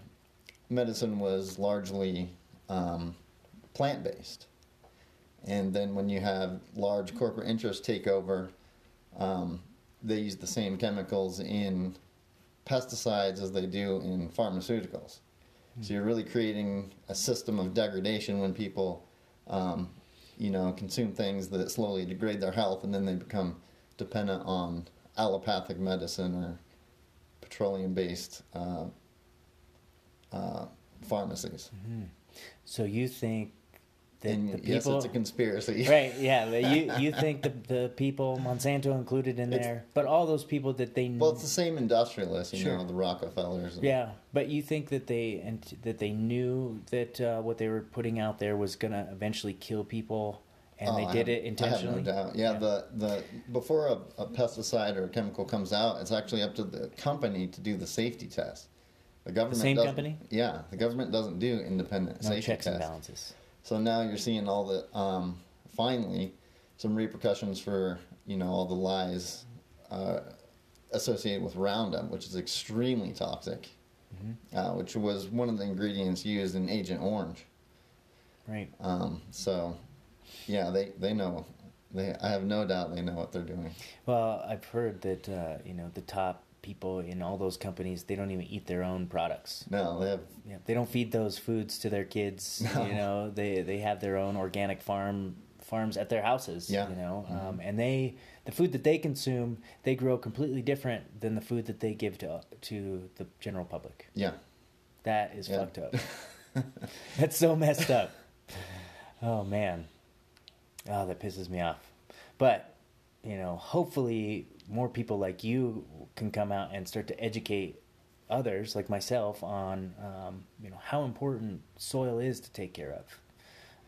medicine was largely um, plant based. And then when you have large corporate interests take over, um, they use the same chemicals in pesticides as they do in pharmaceuticals. So you're really creating a system of degradation when people, um, you know, consume things that slowly degrade their health, and then they become dependent on allopathic medicine or petroleum-based uh, uh, pharmacies. So you think the yes, people it's a conspiracy. right yeah you you think the the people monsanto included in It's- there but all those people that they Well, it's the same industrialists, you Sure. know, the Rockefellers. and- yeah but you think that they and that they knew that uh, what they were putting out there was gonna eventually kill people and Oh, they did it intentionally I have no doubt. Yeah, the the before a, a pesticide or a chemical comes out, it's actually up to the company to do the safety test. The government same doesn't- company? Yeah, the government doesn't do independent no safety checks and balances So now you're seeing all the um, finally some repercussions for you know all the lies uh, associated with Roundup, which is extremely toxic, Mm-hmm. uh, which was one of the ingredients used in Agent Orange. right Um, so, yeah, they they know. They I have no doubt they know what they're doing. well i've heard that uh, you know the top people in all those companies they don't even eat their own products No, they have. Yeah, they don't feed those foods to their kids. No. You know, they they have their own organic farm farms at their houses. Yeah. you know, Mhm. um, and they the food that they consume they grow completely different than the food that they give to to the general public. Yeah, That is Yeah. fucked up. That's so messed up. Oh man, oh that pisses me off. But you know, hopefully more people like you can come out and start to educate others like myself on um, you know how important soil is to take care of.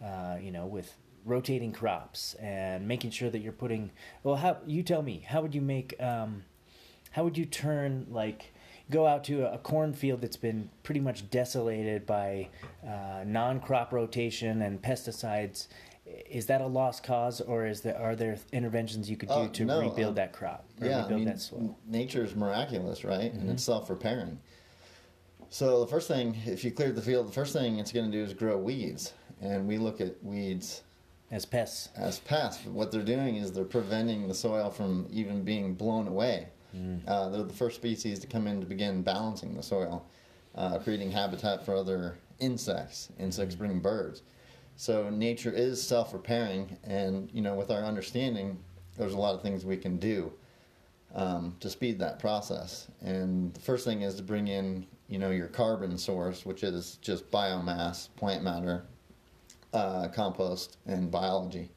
Uh, you know, with rotating crops and making sure that you're putting. Well, how you tell me? How would you make? Um, how would you turn like go out to a, cornfield that's been pretty much desolated by uh, non-crop rotation and pesticides? Is that a lost cause, or is there are there interventions you could do Oh, to no, rebuild um, that crop or yeah. I mean, that soil? n- nature's miraculous, right? And Mm-hmm. it's self-repairing. So the first thing, if you cleared the field, the first thing it's going to do is grow weeds, and we look at weeds As pests, as pests. What they're doing is they're preventing the soil from even being blown away. Uh, they're the first species to come in to begin balancing the soil, uh, creating habitat for other insects. Insects bring birds. So nature is self-repairing, and you know, with our understanding, there's a lot of things we can do um, to speed that process. And the first thing is to bring in, you know, your carbon source, which is just biomass, plant matter, uh, compost, and biology.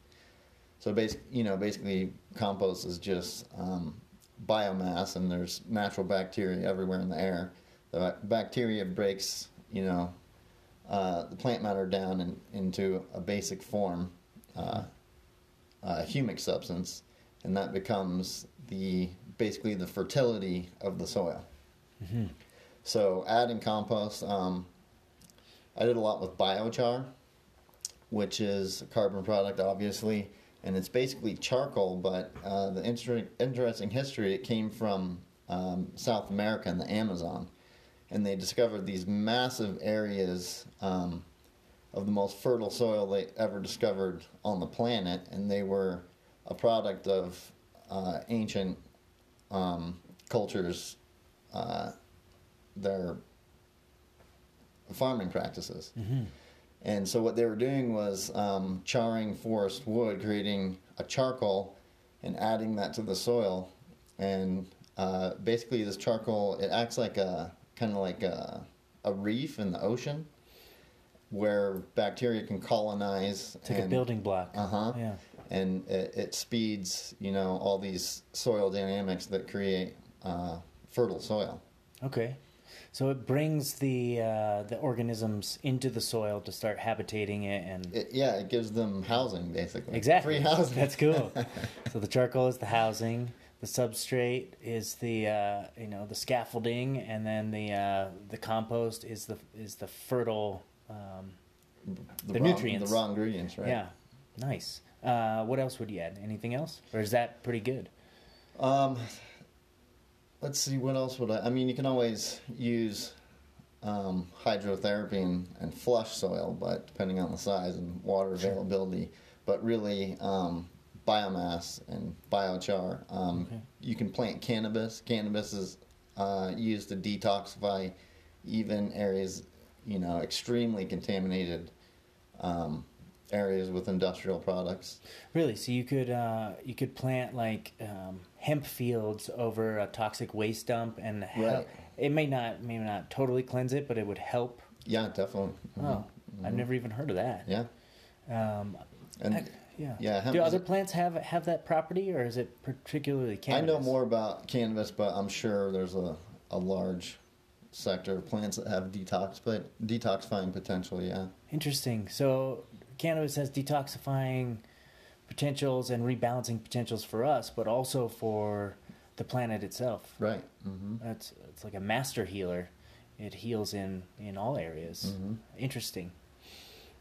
So basic, you know, basically compost is just um, biomass, and there's natural bacteria everywhere in the air. The bacteria breaks, you know, uh, the plant matter down in, into a basic form, uh, uh, humic substance, and that becomes the basically the fertility of the soil. So adding compost, um, I did a lot with biochar, which is a carbon product, obviously, and it's basically charcoal. But uh, the inter- interesting history it came from um, South America and the Amazon, and they discovered these massive areas um, of the most fertile soil they ever discovered on the planet, and they were a product of uh, ancient um, cultures, uh, their farming practices. Mm-hmm. And so what they were doing was um, charring forest wood, creating a charcoal, and adding that to the soil. And uh, basically, this charcoal it acts like a kind of like a, a reef in the ocean, where bacteria can colonize. It's like a building block. Uh huh. Yeah. And it, it speeds, you know, all these soil dynamics that create uh, fertile soil. Okay. So it brings the uh, the organisms into the soil to start habitating it and It, yeah, it gives them housing basically. exactly Free housing. That's cool. so the charcoal is the housing, the substrate is the uh, you know the scaffolding, and then the uh, the compost is the is the fertile. Um, the raw, nutrients. The raw ingredients, right? Yeah, nice. Uh, what else would you add? Anything else, or is that pretty good? Um, let's see, what else would I? I mean, you can always use um, hydrotherapy and, and flush soil, but depending on the size and water availability. But really, um, biomass and biochar. Um, Okay. You can plant cannabis. Cannabis is uh, used to detoxify even areas, you know, extremely contaminated um, areas with industrial products. Really? So you could uh, you could plant like um, hemp fields over a toxic waste dump, and Right. it may not may not totally cleanse it, but it would help. Yeah, definitely. Mhm. Oh, I've never even heard of that. Yeah. Um, And heck, yeah. yeah, Do other plants have have that property, or is it particularly cannabis? I know more about cannabis, but I'm sure there's a, a large sector of plants that have detox, but detoxifying potential. Yeah, Interesting. So cannabis has detoxifying potentials and rebalancing potentials for us, but also for the planet itself. right. hmm That's it's like a master healer. It heals in in all areas. Mhm. Interesting.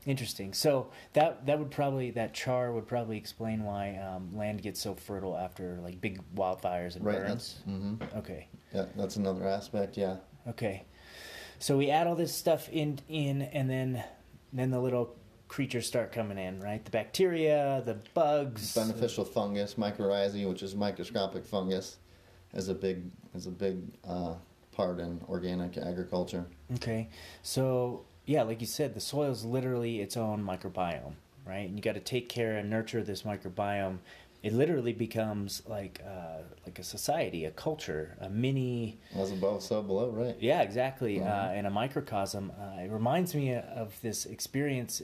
Interesting. So that that would probably that char would probably explain why um, land gets so fertile after like big wildfires and Right. burns. That's, hmm Okay. Yeah, that's another aspect. Yeah. Okay. So we add all this stuff in in and then then the little creatures start coming in, right? The bacteria, the bugs. Beneficial fungus, mycorrhizae, which is microscopic fungus, is a big is a big uh, part in organic agriculture. Okay. So, yeah, like you said, the soil is literally its own microbiome, right? And you got to take care and nurture this microbiome. It literally becomes like uh, like a society, a culture, a mini. As above, so below. Right. Yeah, exactly. Uh, Mhm. in a microcosm, uh, it reminds me of this experience.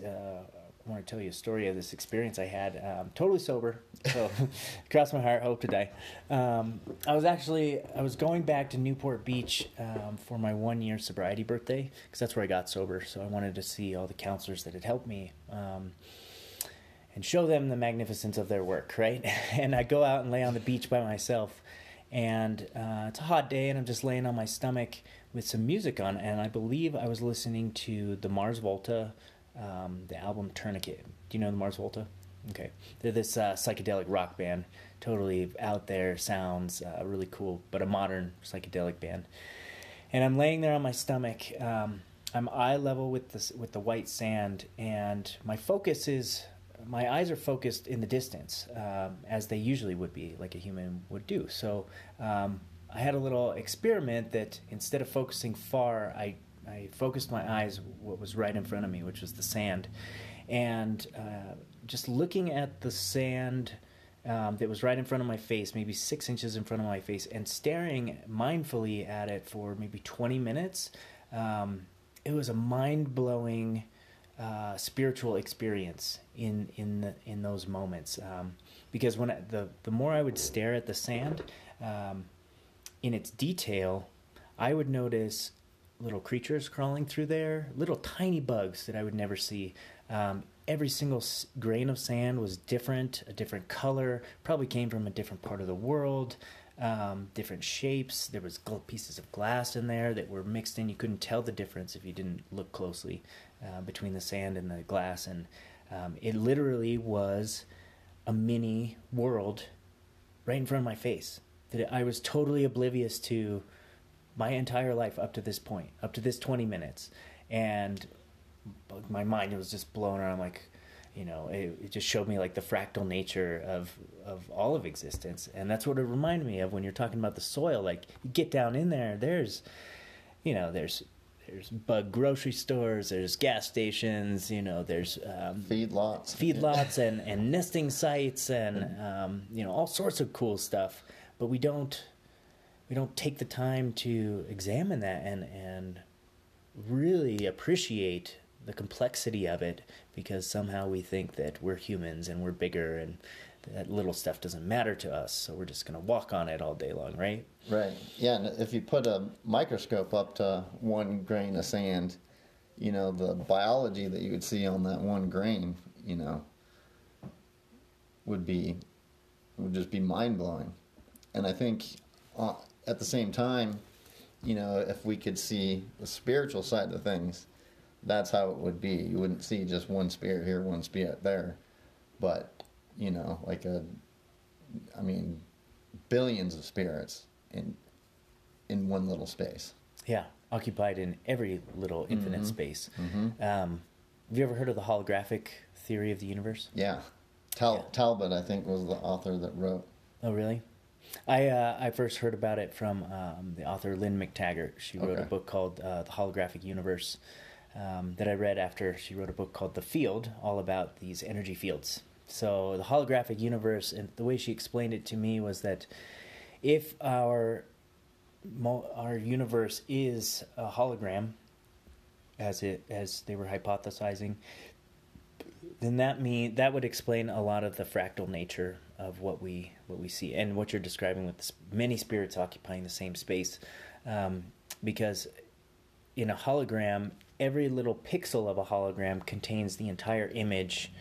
I want to tell you a story of this experience I had. Um, totally sober, so cross my heart, hope to die. Um, I was actually I was going back to Newport Beach um, for my one year sobriety birthday because that's where I got sober. So I wanted to see all the counselors that had helped me. Um, and show them the magnificence of their work, right? And I go out and lay on the beach by myself, and uh, it's a hot day, and I'm just laying on my stomach with some music on, and I believe I was listening to the Mars Volta, um, the album Tourniquet. Do you know the Mars Volta? Okay, they're this uh, psychedelic rock band, totally out there, sounds uh, really cool, but a modern psychedelic band. And I'm laying there on my stomach. Um, I'm eye level with the with the white sand, and my focus is my eyes are focused in the distance, um, as they usually would be, like a human would do. So um, I had a little experiment that instead of focusing far, I I focused my eyes what was right in front of me, which was the sand, and uh, just looking at the sand. Um, that was right in front of my face, maybe six inches in front of my face, and staring mindfully at it for maybe 20 minutes. Um, it was a mind blowing uh, spiritual experience in in the, in those moments. Um, because when I, the the more I would stare at the sand, um, in its detail, I would notice little creatures crawling through there, little tiny bugs that I would never see. Um, every single grain of sand was different, a different color, probably came from a different part of the world. um, different shapes. There was pieces of glass in there that were mixed in. You couldn't tell the difference if you didn't look closely uh, between the sand and the glass. And um, it literally was a mini world right in front of my face that I was totally oblivious to my entire life up to this point, up to this 20 minutes. And my mind was just blown around. I'm like, you know, it, it, just showed me like the fractal nature of of all of existence, and that's what it reminded me of when you're talking about the soil. Like you get down in there, there's, you know, there's there's bug grocery stores, there's gas stations, you know, there's um, feedlots, feedlots, and and nesting sites, and um, you know all sorts of cool stuff. But we don't we don't take the time to examine that and and really appreciate the complexity of it because somehow we think that we're humans and we're bigger and that little stuff doesn't matter to us so we're just going to walk on it all day long right? Right. Yeah and if you put a microscope up to one grain of sand you know the biology that you would see on that one grain you know would be would just be mind-blowing. And i think uh, at the same time you know if we could see the spiritual side of things that's how it would be. You wouldn't see just one spirit here, one spirit there, but you know, like a, I mean, billions of spirits in in one little space. Yeah, occupied in every little infinite mm-hmm. space. Mm-hmm. Um, have you ever heard of the holographic theory of the universe? Yeah. Tal- yeah. Talbot, I think, was the author that wrote. Oh, really? I uh, I first heard about it from um, the author Lynne McTaggart. She wrote okay. a book called uh, The Holographic Universe, um, that I read after she wrote a book called The Field, all about these energy fields. So the holographic universe, and the way she explained it to me was that if our our universe is a hologram, as it as they were hypothesizing, then that mean that would explain a lot of the fractal nature of what we what we see and what you're describing with many spirits occupying the same space, um, because in a hologram every little pixel of a hologram contains the entire image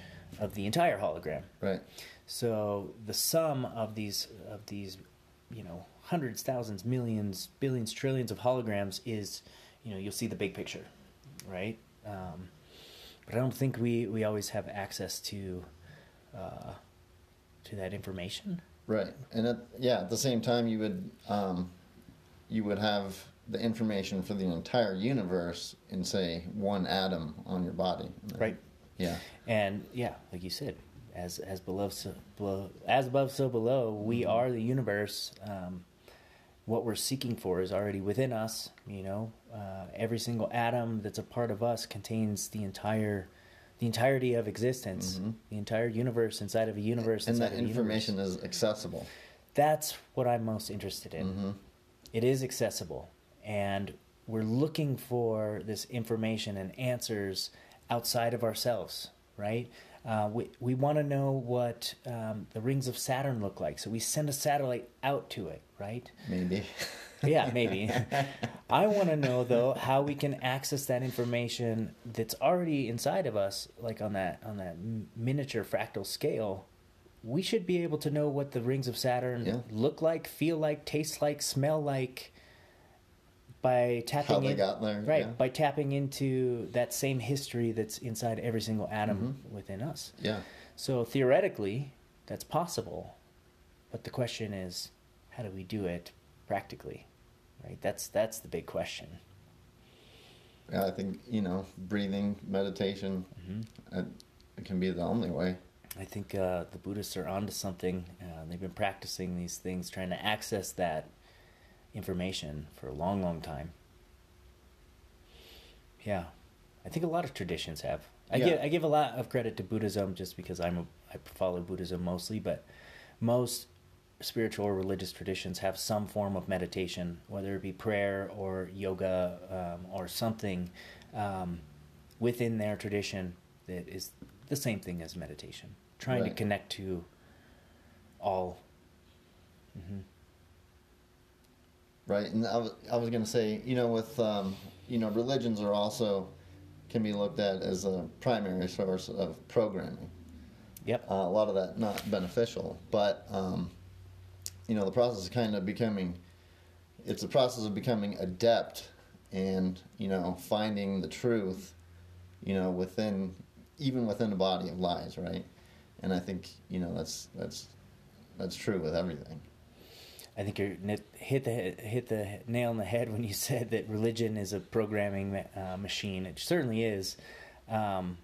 of the entire hologram. Right. So the sum of these of these, you know, hundreds, thousands, millions, billions, trillions of holograms is, you know, you'll see the big picture, right? Um, but I don't think we, we always have access to uh, to that information. Right, and at, yeah, at the same time, you would um, you would have the information for the entire universe in say one atom on your body. Right. Yeah. And yeah, like you said, as as below so below as above so below, we mm-hmm. are the universe. Um, what we're seeking for is already within us. You know, uh, every single atom that's a part of us contains the entire the entirety of existence, mm-hmm. the entire universe inside of a universe. And that information universe. is accessible. That's what I'm most interested in. Mm-hmm. It is accessible and we're looking for this information and answers outside of ourselves, right? Uh, we we want to know what um, the rings of Saturn look like, so we send a satellite out to it, right? Maybe. yeah, maybe. I want to know though how we can access that information that's already inside of us, like on that on that miniature fractal scale. We should be able to know what the rings of Saturn yeah. look like, feel like, taste like, smell like, by tapping How they in, got there, right yeah. by tapping into that same history that's inside every single atom mm-hmm. within us yeah so theoretically that's possible but the question is how do we do it practically right that's that's the big question yeah i think you know breathing meditation mm-hmm. it, it, can be the only way i think uh, the buddhists are onto something uh, they've been practicing these things trying to access that information for a long, long time. Yeah, I think a lot of traditions have. I yeah. give I give a lot of credit to Buddhism just because I'm a, I follow Buddhism mostly, but most spiritual or religious traditions have some form of meditation, whether it be prayer or yoga um, or something um, within their tradition that is the same thing as meditation, trying right. to connect to all. Mm-hmm right? And I was, I was going to say, you know, with um, you know, religions are also can be looked at as a primary source of programming. Yep. Uh, a lot of that not beneficial, but um, you know the process of kind of becoming it's a process of becoming adept and you know finding the truth you know within even within a body of lies right and i think you know that's that's that's true with everything I think you hit the hit the nail on the head when you said that religion is a programming uh, machine. It certainly is. Um,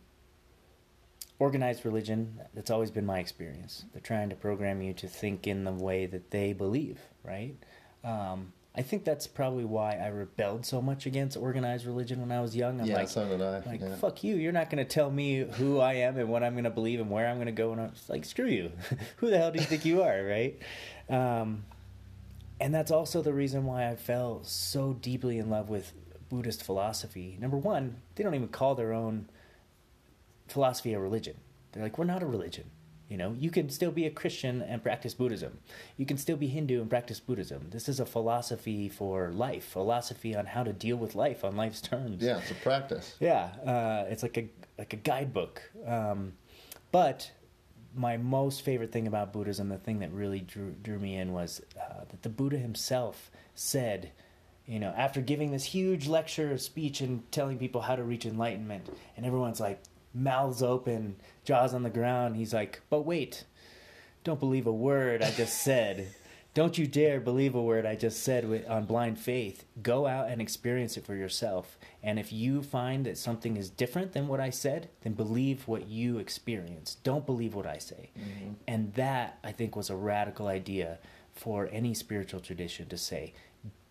organized religion, that's always been my experience. They're trying to program you to think in the way that they believe, right? Um, I think that's probably why I rebelled so much against organized religion when I was young. I'm yeah, like, so did I. Like, yeah. fuck you. You're not going to tell me who I am and what I'm going to believe and where I'm going to go. And I'm like, screw you. who the hell do you think you are, right? Um, and that's also the reason why I fell so deeply in love with Buddhist philosophy. Number one, they don't even call their own philosophy a religion. They're like, we're not a religion. You know, you can still be a Christian and practice Buddhism. You can still be Hindu and practice Buddhism. This is a philosophy for life, philosophy on how to deal with life on life's terms. Yeah, it's a practice. Yeah, uh, it's like a like a guidebook. Um, but my most favorite thing about Buddhism, the thing that really drew drew me in, was uh, that the Buddha himself said, you know, after giving this huge lecture, speech, and telling people how to reach enlightenment, and everyone's like, mouths open, jaws on the ground. He's like, but wait, don't believe a word I just said. Don't you dare believe a word I just said on blind faith. Go out and experience it for yourself. And if you find that something is different than what I said, then believe what you experience. Don't believe what I say. Mm-hmm. And that, I think, was a radical idea for any spiritual tradition to say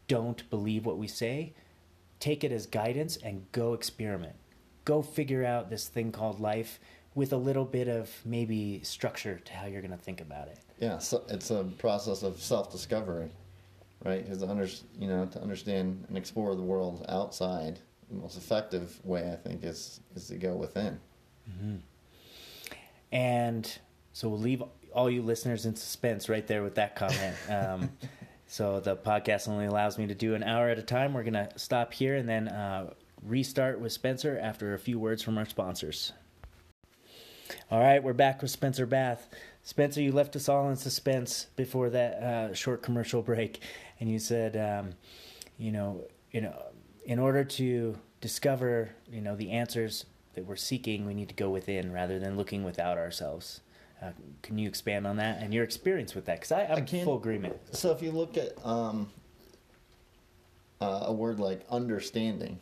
don't believe what we say, take it as guidance, and go experiment go figure out this thing called life with a little bit of maybe structure to how you're going to think about it. Yeah, so it's a process of self-discovery, right? Because under, you know, to understand and explore the world outside, the most effective way I think is is to go within. Mm-hmm. And so we'll leave all you listeners in suspense right there with that comment. Um, so the podcast only allows me to do an hour at a time. We're gonna stop here and then uh, restart with Spencer after a few words from our sponsors. All right, we're back with Spencer Bath. Spencer, you left us all in suspense before that uh, short commercial break, and you said, um, you know, you know, in order to discover, you know, the answers that we're seeking, we need to go within rather than looking without ourselves. Uh, can you expand on that and your experience with that? Because I'm in full agreement. So if you look at um, uh, a word like understanding,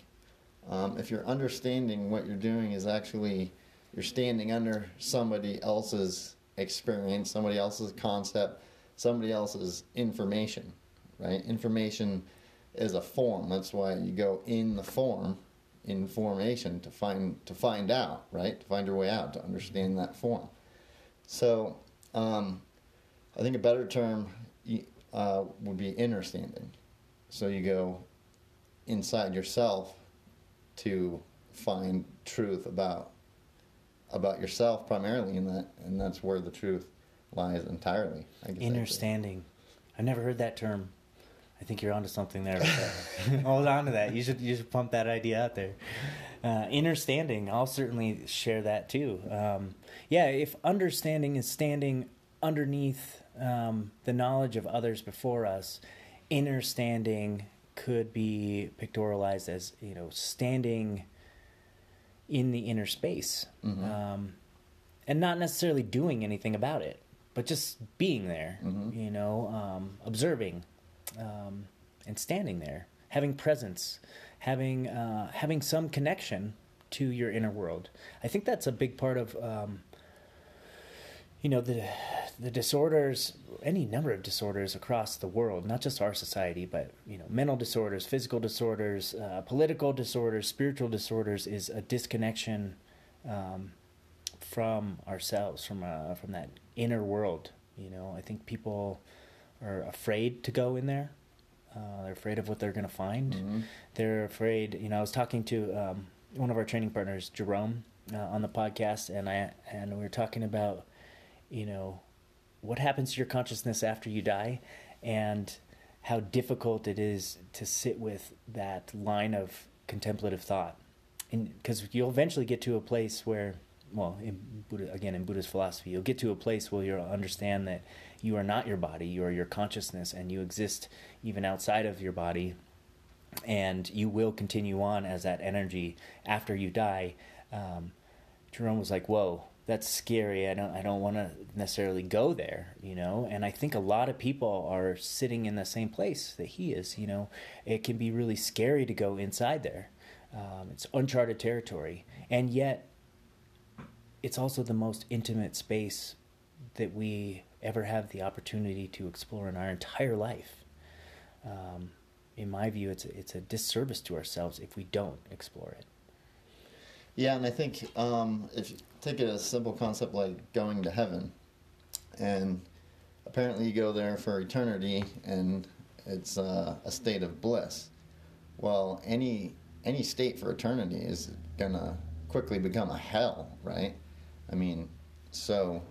um, if you're understanding what you're doing is actually you're standing under somebody else's experience, somebody else's concept, somebody else's information, right? Information is a form. That's why you go in the form, in formation to find to find out, right? To find your way out, to understand that form. So, um, I think a better term uh, would be innerstanding. So you go inside yourself to find truth about about yourself primarily in that and that's where the truth lies entirely I guess innerstanding. I've never heard that term. I think you're onto something there. Hold on to that. You should you should pump that idea out there. Uh, innerstanding. I'll certainly share that too. Um, yeah if understanding is standing underneath um, the knowledge of others before us innerstanding could be pictorialized as you know standing in the inner space mm-hmm. um, and not necessarily doing anything about it but just being there mm-hmm. you know um, observing um, and standing there having presence having uh, having some connection to your inner world i think that's a big part of um, you know the the disorders any number of disorders across the world not just our society but you know mental disorders physical disorders uh, political disorders spiritual disorders is a disconnection um, from ourselves from uh, from that inner world you know. I think people are afraid to go in there. Uh, they're afraid of what they're going to find. Mm-hmm. they're afraid you know i was talking to um, one of our training partners jerome uh, on the podcast and i and we were talking about you know, what happens to your consciousness after you die and how difficult it is to sit with that line of contemplative thought. Because you'll eventually get to a place where well, in Buddha, again in Buddhist philosophy, you'll get to a place where you'll understand that you are not your body, you are your consciousness, and you exist even outside of your body, and you will continue on as that energy after you die. Um, Jerome was like, "Whoa, that's scary. I don't I don't want to necessarily go there, you know. And I think a lot of people are sitting in the same place that he is. You know, it can be really scary to go inside there. Um, it's uncharted territory, and yet it's also the most intimate space that we ever have the opportunity to explore in our entire life. Um, in my view, it's a, it's a disservice to ourselves if we don't explore it. Yeah, and I think um, if you take a simple concept like going to heaven, and apparently you go there for eternity, and it's uh, a state of bliss. Well, any any state for eternity is gonna quickly become a hell, right? I mean, so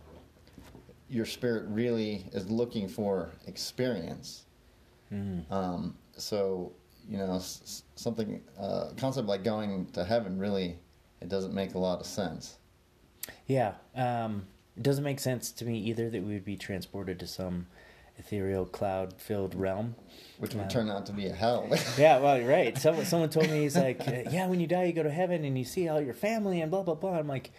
your spirit really is looking for experience. Mm. Um, so you know, something uh, concept like going to heaven really it doesn't make a lot of sense. Yeah, um, it doesn't make sense to me either that we would be transported to some ethereal cloud-filled realm, which would uh, turn out to be a hell. yeah, well, you're right. Someone, someone told me he's like, yeah, when you die, you go to heaven and you see all your family and blah blah blah. I'm like,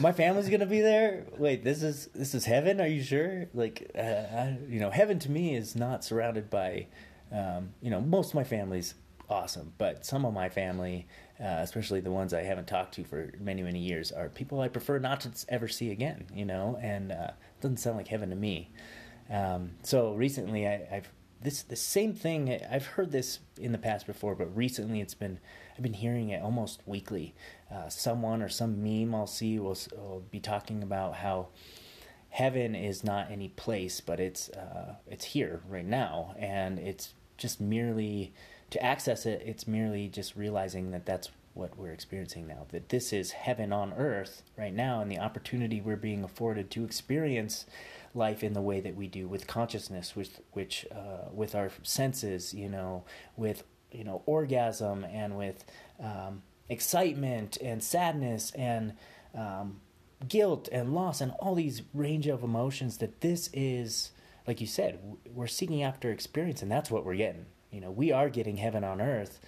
my family's gonna be there. Wait, this is this is heaven? Are you sure? Like, uh, I, you know, heaven to me is not surrounded by, um, you know, most of my family's awesome, but some of my family uh, especially the ones I haven't talked to for many, many years, are people I prefer not to ever see again, you know, and uh, it doesn't sound like heaven to me. Um, so recently, I, have this the same thing. I've heard this in the past before, but recently it's been I've been hearing it almost weekly. Uh, someone or some meme I'll see will, will, be talking about how heaven is not any place, but it's uh, it's here right now, and it's just merely to access it, it's merely just realizing that that's what we're experiencing now. That this is heaven on earth right now, and the opportunity we're being afforded to experience life in the way that we do with consciousness, with which uh, with our senses, you know, with you know orgasm and with um, excitement and sadness and um, guilt and loss and all these range of emotions. That this is, like you said, we're seeking after experience, and that's what we're getting you know, we are getting heaven on earth.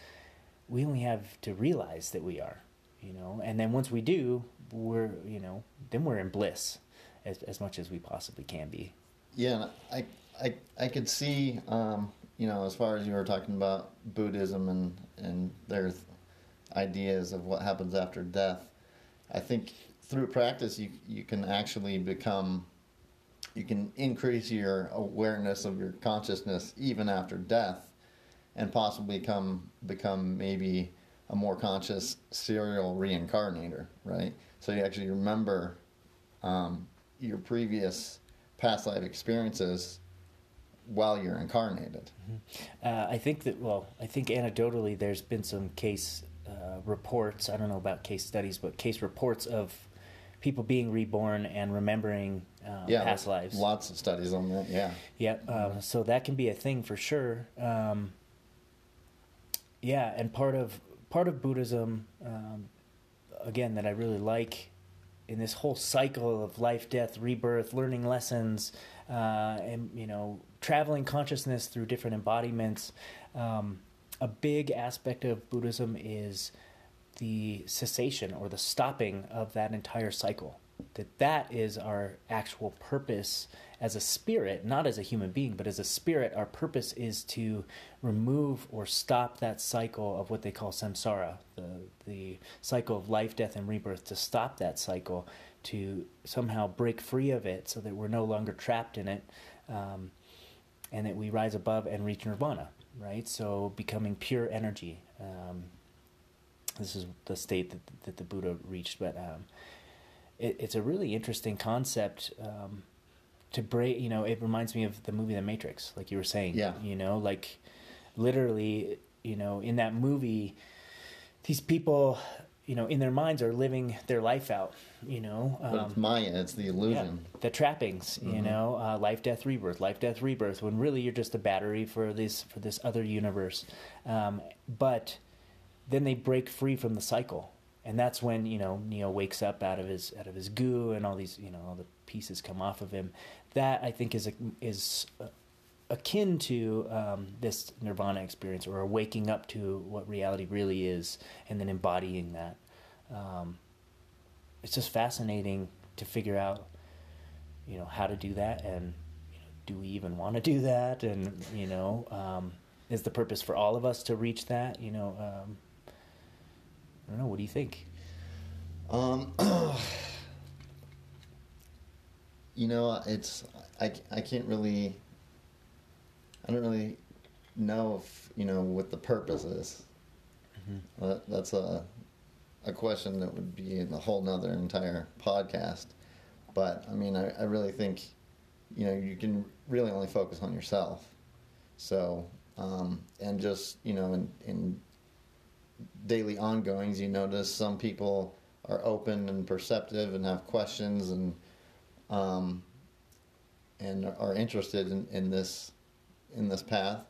We only have to realize that we are, you know, and then once we do, we're, you know, then we're in bliss as, as much as we possibly can be. Yeah, I, I, I could see, um, you know, as far as you were talking about Buddhism and, and their ideas of what happens after death, I think through practice you, you can actually become you can increase your awareness of your consciousness even after death and possibly come become maybe a more conscious serial reincarnator, right? So you actually remember um, your previous past life experiences while you're incarnated. Mm-hmm. Uh, I think that, well, I think anecdotally there's been some case uh, reports, I don't know about case studies, but case reports of people being reborn and remembering um, yeah, past lives. Lots of studies on that, yeah. Yeah, uh, so that can be a thing for sure. Um, yeah, and part of part of Buddhism, um, again, that I really like in this whole cycle of life, death, rebirth, learning lessons, uh, and you know, traveling consciousness through different embodiments. Um, a big aspect of Buddhism is the cessation or the stopping of that entire cycle. That that is our actual purpose as a spirit, not as a human being, but as a spirit, our purpose is to remove or stop that cycle of what they call samsara, the, the cycle of life, death, and rebirth, to stop that cycle, to somehow break free of it so that we're no longer trapped in it, um, and that we rise above and reach nirvana, right? So becoming pure energy. Um, this is the state that, that the Buddha reached, but um, it, it's a really interesting concept. Um, to break you know it reminds me of the movie the matrix like you were saying yeah you know like literally you know in that movie these people you know in their minds are living their life out you know but um, it's maya it's the illusion yeah, the trappings mm-hmm. you know uh, life death rebirth life death rebirth when really you're just a battery for this for this other universe um, but then they break free from the cycle and that's when you know Neo wakes up out of his out of his goo and all these you know all the pieces come off of him. That I think is a, is akin to um, this nirvana experience or waking up to what reality really is and then embodying that. Um, it's just fascinating to figure out, you know, how to do that and you know, do we even want to do that? And, you know, um, is the purpose for all of us to reach that? You know, um, I don't know. What do you think? Um, you know, it's I, I can't really I don't really know if you know what the purpose is. Mm-hmm. That, that's a a question that would be in a whole nother entire podcast. But I mean, I, I really think you know you can really only focus on yourself. So um, and just you know in, in daily ongoings, you notice some people are open and perceptive and have questions and um, and are interested in, in this in this path,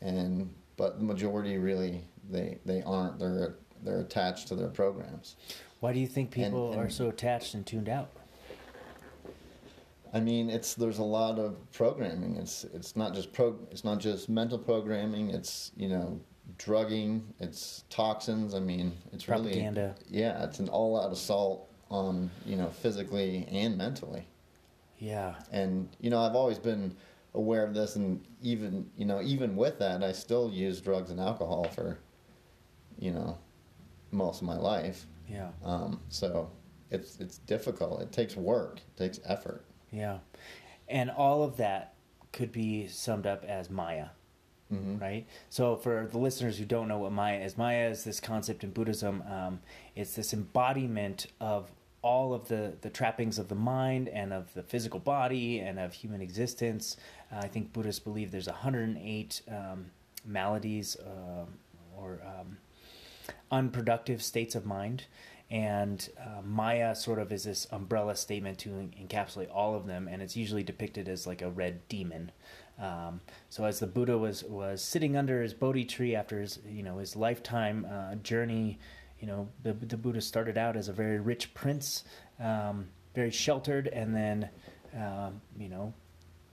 and but the majority really they they aren't. They're they're attached to their programs. Why do you think people and, and, are so attached and tuned out? I mean, it's there's a lot of programming. It's it's not just pro. It's not just mental programming. It's you know drugging. It's toxins. I mean, it's propaganda. Really, yeah, it's an all-out assault on you know physically and mentally. Yeah. And you know, I've always been aware of this, and even you know, even with that, I still use drugs and alcohol for, you know, most of my life. Yeah. Um, so it's it's difficult. It takes work. It takes effort. Yeah, and all of that could be summed up as Maya. Mm-hmm. Right. So, for the listeners who don't know what Maya is, Maya is this concept in Buddhism. Um, it's this embodiment of all of the, the trappings of the mind and of the physical body and of human existence. Uh, I think Buddhists believe there's 108 um, maladies uh, or um, unproductive states of mind. And uh, Maya sort of is this umbrella statement to encapsulate all of them, and it's usually depicted as like a red demon. Um, so as the Buddha was was sitting under his Bodhi tree after his you know his lifetime uh, journey you know, the, the Buddha started out as a very rich prince, um, very sheltered, and then, um, you know,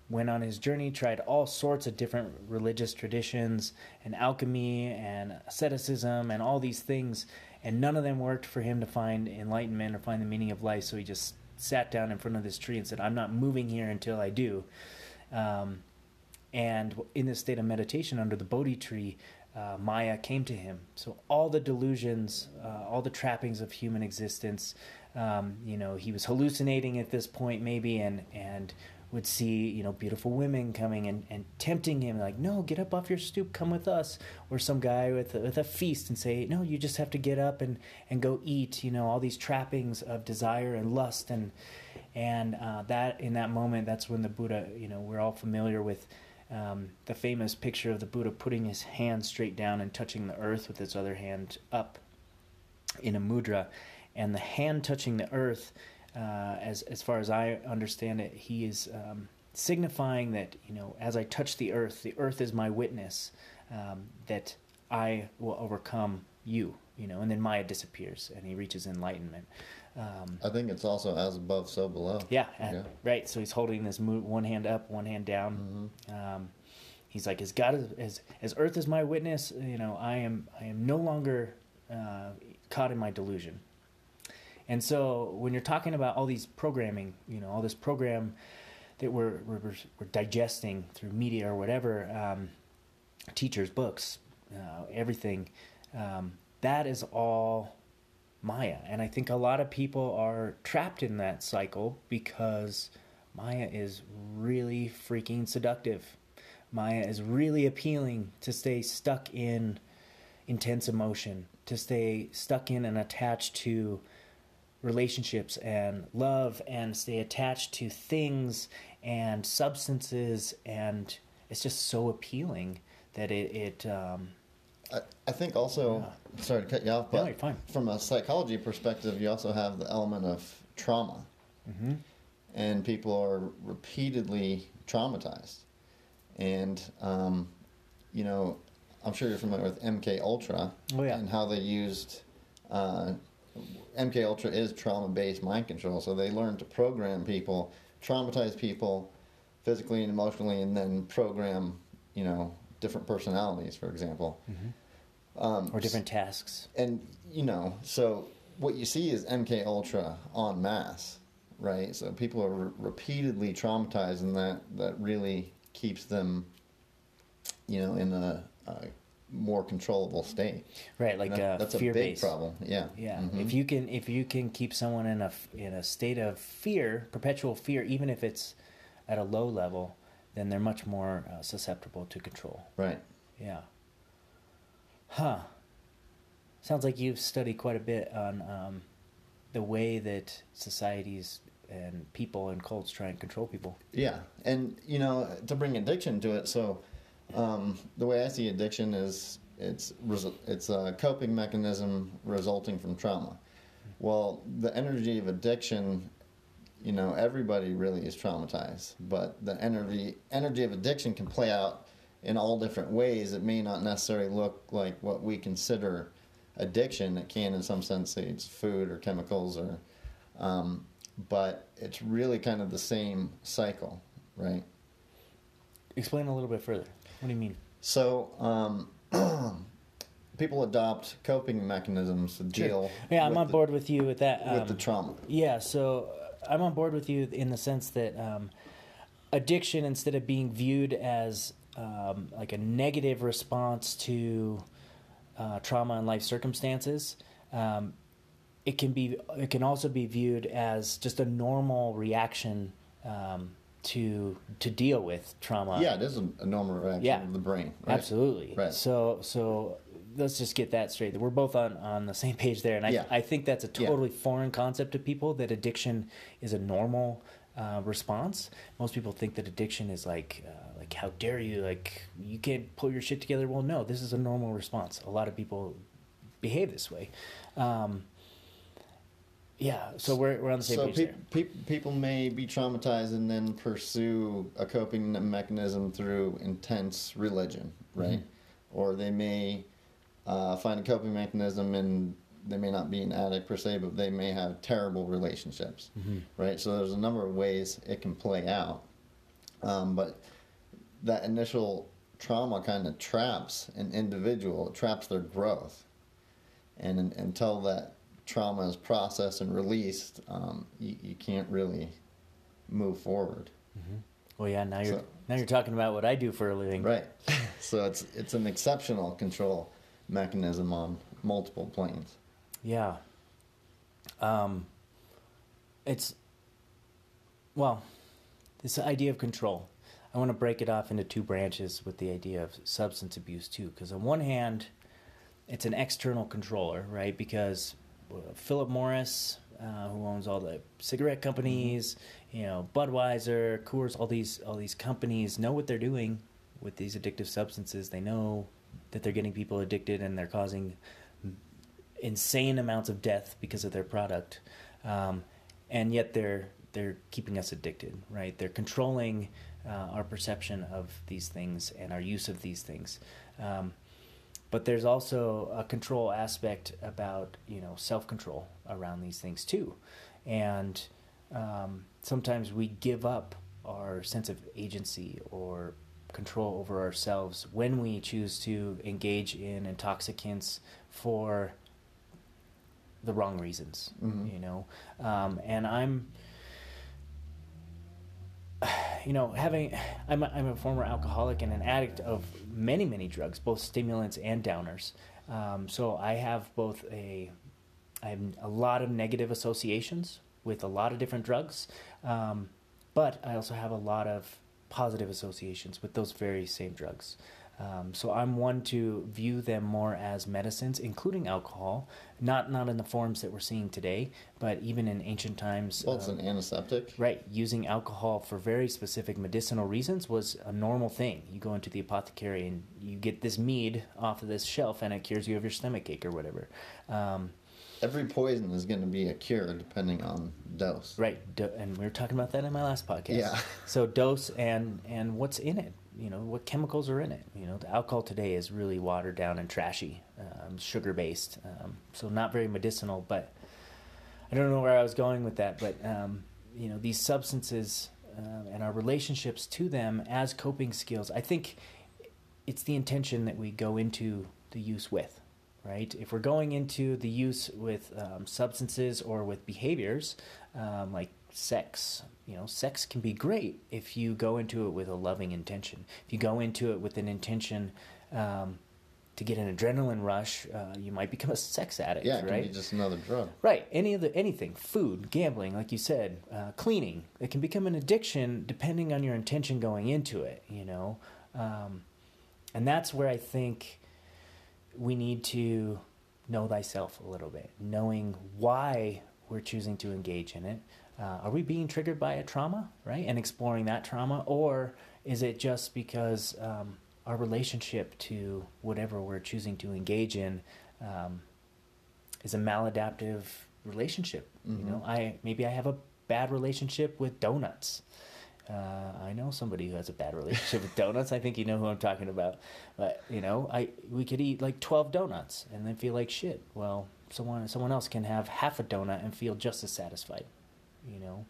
went on his journey, tried all sorts of different religious traditions and alchemy and asceticism and all these things, and none of them worked for him to find enlightenment or find the meaning of life. So he just sat down in front of this tree and said, "I'm not moving here until I do." Um, and in this state of meditation under the Bodhi tree, uh, Maya came to him. So all the delusions, uh, all the trappings of human existence, um, you know, he was hallucinating at this point maybe, and and would see you know beautiful women coming and, and tempting him like no get up off your stoop come with us or some guy with a, with a feast and say no you just have to get up and and go eat you know all these trappings of desire and lust and and uh, that in that moment that's when the Buddha you know we're all familiar with um, the famous picture of the Buddha putting his hand straight down and touching the earth with his other hand up in a mudra, and the hand touching the earth, uh, as as far as I understand it, he is um, signifying that you know as I touch the earth, the earth is my witness um, that I will overcome you. You know, and then Maya disappears and he reaches enlightenment. Um, I think it's also as above, so below. Yeah, yeah. right. So he's holding this one hand up, one hand down. Mm-hmm. Um, he's like, "As God is, as as Earth is my witness, you know, I am I am no longer uh, caught in my delusion." And so when you're talking about all these programming, you know, all this program that we're we're, we're digesting through media or whatever, um, teachers, books, uh, everything, um, that is all Maya. And I think a lot of people are trapped in that cycle because Maya is really freaking seductive. Maya is really appealing to stay stuck in intense emotion, to stay stuck in and attached to relationships and love, and stay attached to things and substances. And it's just so appealing that it, it um, I, I think also, yeah. sorry to cut you off, but fine. from a psychology perspective, you also have the element of trauma. Mm-hmm. And people are repeatedly traumatized. And, um, you know, I'm sure you're familiar with MK Ultra oh, yeah. and how they used uh, MK Ultra is trauma-based mind control, so they learn to program people, traumatize people physically and emotionally, and then program, you know, different personalities, for example. Um, or different tasks. and you know, so what you see is MK Ultra en masse, right? So people are re- repeatedly traumatized, and that that really keeps them, you know, in a, a more controllable state. Right, like that- uh, that's a fear big based. problem. Yeah. Yeah, Mhm. if you can if you can keep someone in a in a state of fear, perpetual fear, even if it's at a low level, then they're much more uh, susceptible to control. Right. Yeah. Huh. Sounds like you've studied quite a bit on um, the way that societies and people and cults try and control people. Yeah, and you know, to bring addiction to it, so um, the way I see addiction is it's it's a coping mechanism resulting from trauma. Well, the energy of addiction, you know, everybody really is traumatized, but the energy energy of addiction can play out in all different ways. It may not necessarily look like what we consider addiction. It can, in some sense, say it's food or chemicals or um, but it's really kind of the same cycle, right? Explain a little bit further. What do you mean? So um, people adopt coping mechanisms to deal. Yeah, I'm on the- board with you with that. with the um, trauma. Yeah, so I'm on board with you in the sense that um, addiction, instead of being viewed as um, like a negative response to uh, trauma and life circumstances, um, it can be. It can also be viewed as just a normal reaction um, to to deal with trauma. yeah, it is a, normal reaction Yeah. of the brain. Right? Absolutely. Right. So so let's just get that straight. We're both on, on the same page there, and I Yeah. I think that's a Yeah. totally foreign concept to people. That addiction is a normal uh, response. Most people think that addiction is like uh, like how dare you like you can't pull your shit together. Well, no, this is a normal response. A lot of people behave this way. Um, yeah, so we're we're on the same So page pe- pe- people may be traumatized and then pursue a coping mechanism through intense religion, right? Or they may uh, find a coping mechanism and they may not be an addict per se, but they may have terrible relationships, right? So there's a number of ways it can play out. Um, but that initial trauma kind of traps an individual, it traps their growth. And un until that trauma is processed and released, um, you, you can't really move forward. Well, yeah, now you're So- now you're talking about what I do for a living. Right. so it's it's an exceptional control mechanism on multiple planes. Yeah. Um, it's, well, this idea of control. I want to break it off into two branches with the idea of substance abuse, too. Because, on one hand, it's an external controller, right? Because uh, Philip Morris, uh, who owns all the cigarette companies, you know, Budweiser, Coors, all these all these companies know what they're doing with these addictive substances. They know that they're getting people addicted and they're causing insane amounts of death because of their product, um, and yet they're they're keeping us addicted, right? They're controlling uh, our perception of these things and our use of these things. Um, but there's also a control aspect about you know self control around these things too, and um, sometimes we give up our sense of agency or control over ourselves when we choose to engage in intoxicants for the wrong reasons, Mhm. you know. Um, and I'm, you know, having I'm a, I'm a former alcoholic and an addict of many many drugs, both stimulants and downers. Um, so I have both a I have a lot of negative associations with a lot of different drugs, um, but I also have a lot of positive associations with those very same drugs. Um, so I'm one to view them more as medicines, including alcohol, not not in the forms that we're seeing today, but even in ancient times. Well, it's um, an antiseptic. Right, using alcohol for very specific medicinal reasons was a normal thing. You go into the apothecary and you get this mead off of this shelf, and it cures you of your stomach ache or whatever. Um, Every poison is going to be a cure depending on dose. right, do, and we were talking about that in my last podcast. Yeah. So dose and and what's in it. You know what chemicals are in it. You know the alcohol today is really watered down and trashy, um, sugar based. Um, so not very medicinal, but I don't know where I was going with that, but um, you know, these substances uh, and our relationships to them as coping skills. I think it's the intention that we go into the use with, right? If we're going into the use with um, substances or with behaviors um, like sex, you know, sex can be great if you go into it with a loving intention. If you go into it with an intention um, to get an adrenaline rush, uh, you might become a sex addict. Yeah, right? be just another drug. Right. Any of the anything, food, gambling, like you said, uh, cleaning. It can become an addiction depending on your intention going into it. You know, um, and that's where I think we need to know thyself a little bit, knowing why we're choosing to engage in it. Uh, are we being triggered by a trauma, right? And exploring that trauma, or is it just because um, our relationship to whatever we're choosing to engage in um, is a maladaptive relationship? Mhm. You know, I maybe I have a bad relationship with donuts. Uh, I know somebody who has a bad relationship with donuts. I think you know who I'm talking about. But you know, I we could eat like 12 donuts and then feel like shit. Well, someone someone else can have half a donut and feel just as satisfied. You know,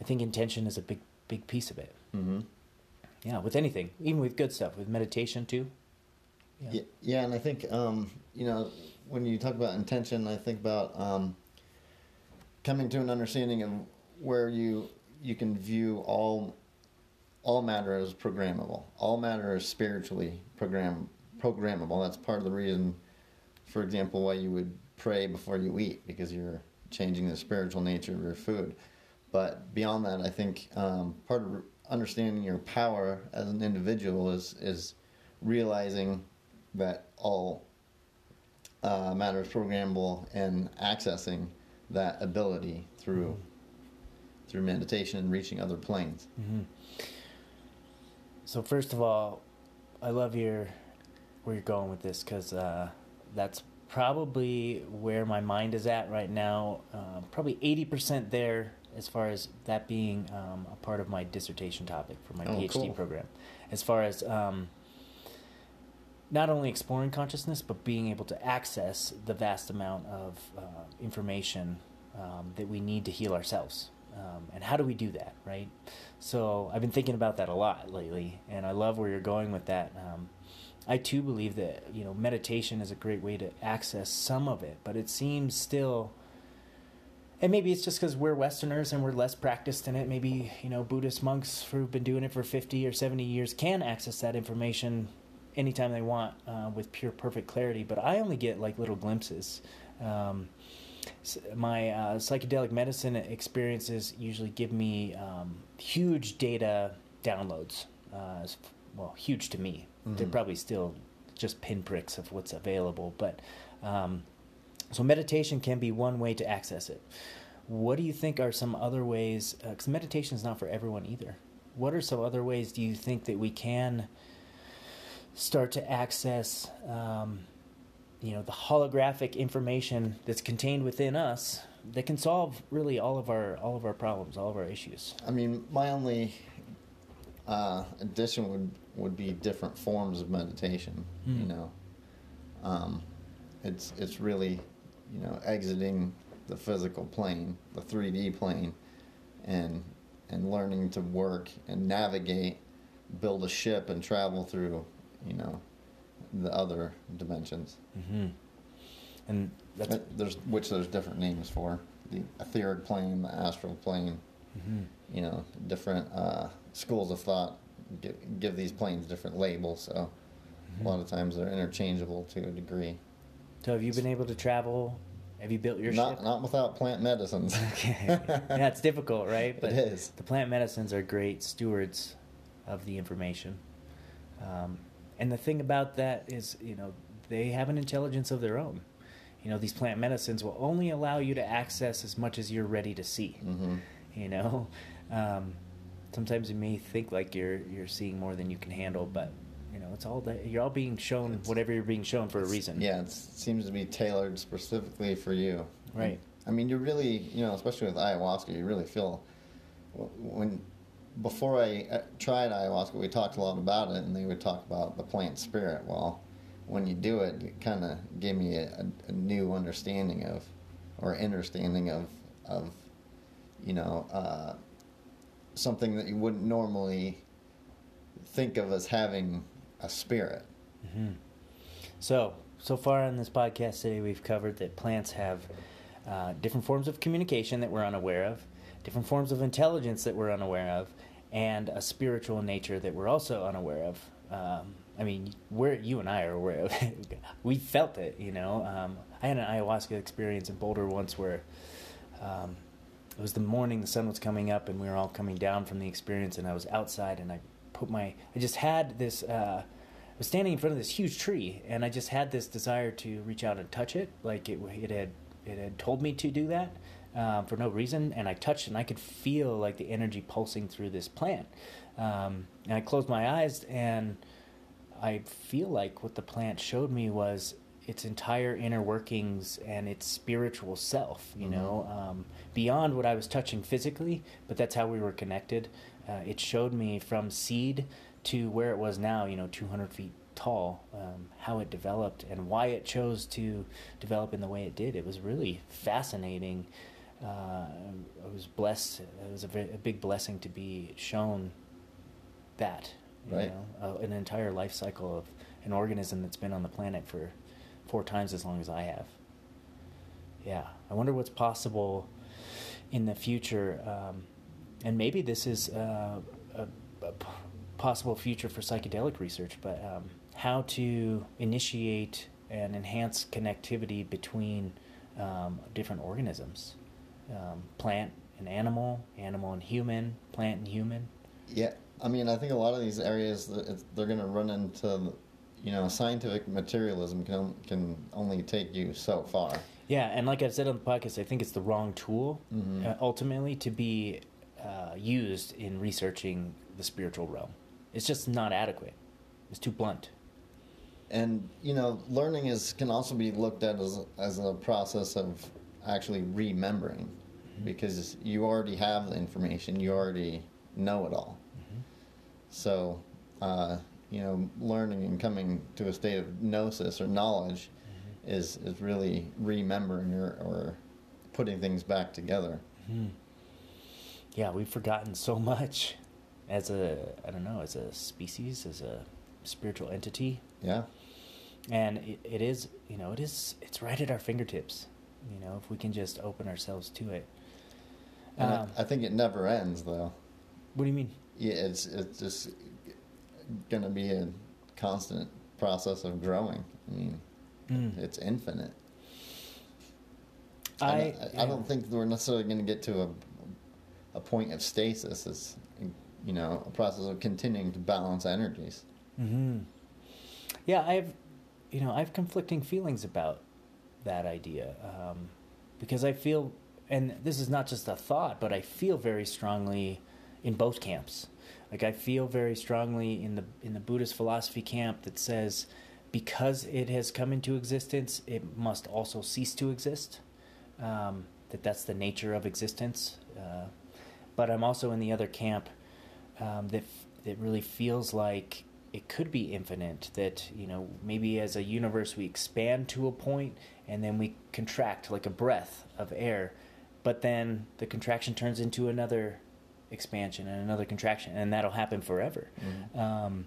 I think intention is a big big piece of it. Mm-hmm. Yeah, with anything, even with good stuff, with meditation too. Yeah. yeah, and I think um, you know when you talk about intention, I think about um, coming to an understanding of where you you can view all all matter as programmable. All matter is spiritually program programmable. That's part of the reason, for example, why you would pray before you eat because you're changing the spiritual nature of your food. But beyond that, I think um, part of understanding your power as an individual is is realizing that all uh, matter is programmable and accessing that ability through through meditation and reaching other planes. hmm So first of all, I love your where you're going with this because uh, that's probably where my mind is at right now. Uh, probably eighty percent there as far as that being um, a part of my dissertation topic for my Oh, PhD cool. program. As far as um, not only exploring consciousness, but being able to access the vast amount of uh, information um, that we need to heal ourselves. Um, and how do we do that, right? So I've been thinking about that a lot lately, and I love where you're going with that. I too believe that you know meditation is a great way to access some of it, but it seems still. And maybe it's just because we're Westerners and we're less practiced in it. Maybe you know Buddhist monks who've been doing it for fifty or seventy years can access that information anytime they want uh, with pure perfect clarity. But I only get like little glimpses. Um, my uh, psychedelic medicine experiences usually give me um, huge data downloads. Uh, well, huge to me. They're Mhm. probably still just pinpricks of what's available, but um, so meditation can be one way to access it. What do you think are some other ways? Because meditation is not for everyone either. What are some other ways do you think that we can start to access, um, you know, the holographic information that's contained within us that can solve really all of our all of our problems, all of our issues? I mean, my only uh, addition would would be different forms of meditation. You Mm. know, um, it's it's really you know exiting the physical plane, the three D plane, and and learning to work and navigate, build a ship and travel through you know the other dimensions. Mm-hmm. And that's There's which there's different names for the etheric plane, the astral plane. mhm. you know, different uh, schools of thought give, give these planes different labels. So Mm-hmm. a lot of times they're interchangeable to a degree. So have you been able to travel? Have you built your Not ship? not without plant medicines. Okay. yeah, it's difficult, right? But it is. The plant medicines are great stewards of the information. Um, and the thing about that is, you know, they have an intelligence of their own. You know, these plant medicines will only allow you to access as much as you're ready to see. hmm You know, um, sometimes you may think like you're you're seeing more than you can handle, but you know, it's all that you're all being shown It's- whatever you're being shown for a reason. Yeah, it seems to be tailored specifically for you. Right. I mean, you really, you know, especially with ayahuasca, you really feel when before I uh, tried ayahuasca, we talked a lot about it, and they would talk about the plant spirit. Well, when you do it, it kind of gave me a, a, a new understanding of or understanding of of you know uh, something that you wouldn't normally think of as having a spirit. Mm-hmm. So, so far in this podcast today, we've covered that plants have uh, different forms of communication that we're unaware of, different forms of intelligence that we're unaware of, and a spiritual nature that we're also unaware of. Um, I mean, we're you and I are aware of we felt it, you know. Um, I had an ayahuasca experience in Boulder once where um, it was the morning, the sun was coming up, and we were all coming down from the experience, and I was outside, and I put my, I just had this. Uh, I was standing in front of this huge tree, and I just had this desire to reach out and touch it, like it, it had, it had told me to do that. Um, for no reason, and I touched and I could feel like the energy pulsing through this plant. Um, and I closed my eyes and I feel like what the plant showed me was its entire inner workings and its spiritual self, you mm-hmm. know, um, beyond what I was touching physically, but that's how we were connected. Uh, it showed me from seed to where it was now, you know, 200 feet tall, um, how it developed and why it chose to develop in the way it did. It was really fascinating uh, I was blessed. It was a, very, a, big blessing to be shown that. right. Know, uh, an entire life cycle of an organism that's been on the planet for four times as long as I have. Yeah, I wonder what's possible in the future, um, and maybe this is uh, a, a, possible future for psychedelic research. But um, how to initiate and enhance connectivity between um, different organisms um, plant and animal, animal and human, plant and human. Yeah, I mean, I think a lot of these areas they're going to run into, you know, scientific materialism can can only take you so far. Yeah, and like I've said on the podcast, I think it's the wrong tool mm-hmm. uh, ultimately to be uh, used in researching the spiritual realm. It's just not adequate. It's too blunt. And you know, learning is can also be looked at as as a process of actually remembering mm-hmm. because you already have the information, you already know it all. Mm-hmm. So, uh, you know, learning and coming to a state of gnosis or knowledge mm-hmm. is, is really remembering or, or putting things back together. Mm-hmm. Yeah, we've forgotten so much as a, I don't know, as a species, as a spiritual entity. Yeah. And it, it is, you know, it is, it's right at our fingertips you know, if we can just open ourselves to it. Um, I, I, think it never ends, though. What do you mean? Yeah, it's it's just going to be a constant process of growing. I mean, mm. it's infinite. I, I, don't, I don't think we're necessarily going to get to a a point of stasis. It's you know a process of continuing to balance energies. Mm-hmm. Yeah, I've you know I've conflicting feelings about that idea um, because I feel, and this is not just a thought, but I feel very strongly in both camps. Like I feel very strongly in the in the Buddhist philosophy camp that says because it has come into existence, it must also cease to exist. Um, that that's the nature of existence. Uh, but I'm also in the other camp um, that that really feels like it could be infinite. That you know maybe as a universe we expand to a point and then we contract like a breath of air, but then the contraction turns into another expansion and another contraction, and that'll happen forever. Mm-hmm. Um,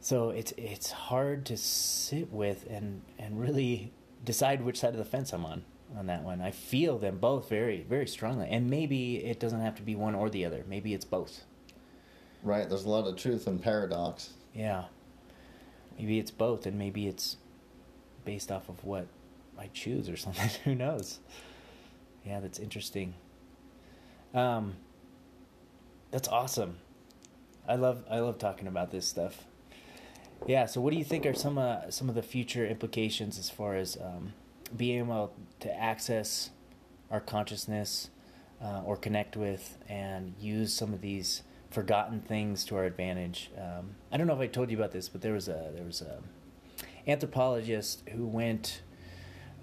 so it's it's hard to sit with and and really decide which side of the fence I'm on on that one. I feel them both very very strongly, and maybe it doesn't have to be one or the other. Maybe it's both. Right. There's a lot of truth and paradox. Yeah. Maybe it's both, and maybe it's based off of what I choose or something. Who knows? Yeah, that's interesting. Um, that's awesome. I love I love talking about this stuff. Yeah. So, what do you think are some uh, some of the future implications as far as um, being able to access our consciousness uh, or connect with and use some of these forgotten things to our advantage? Um, I don't know if I told you about this, but there was a there was a anthropologist who went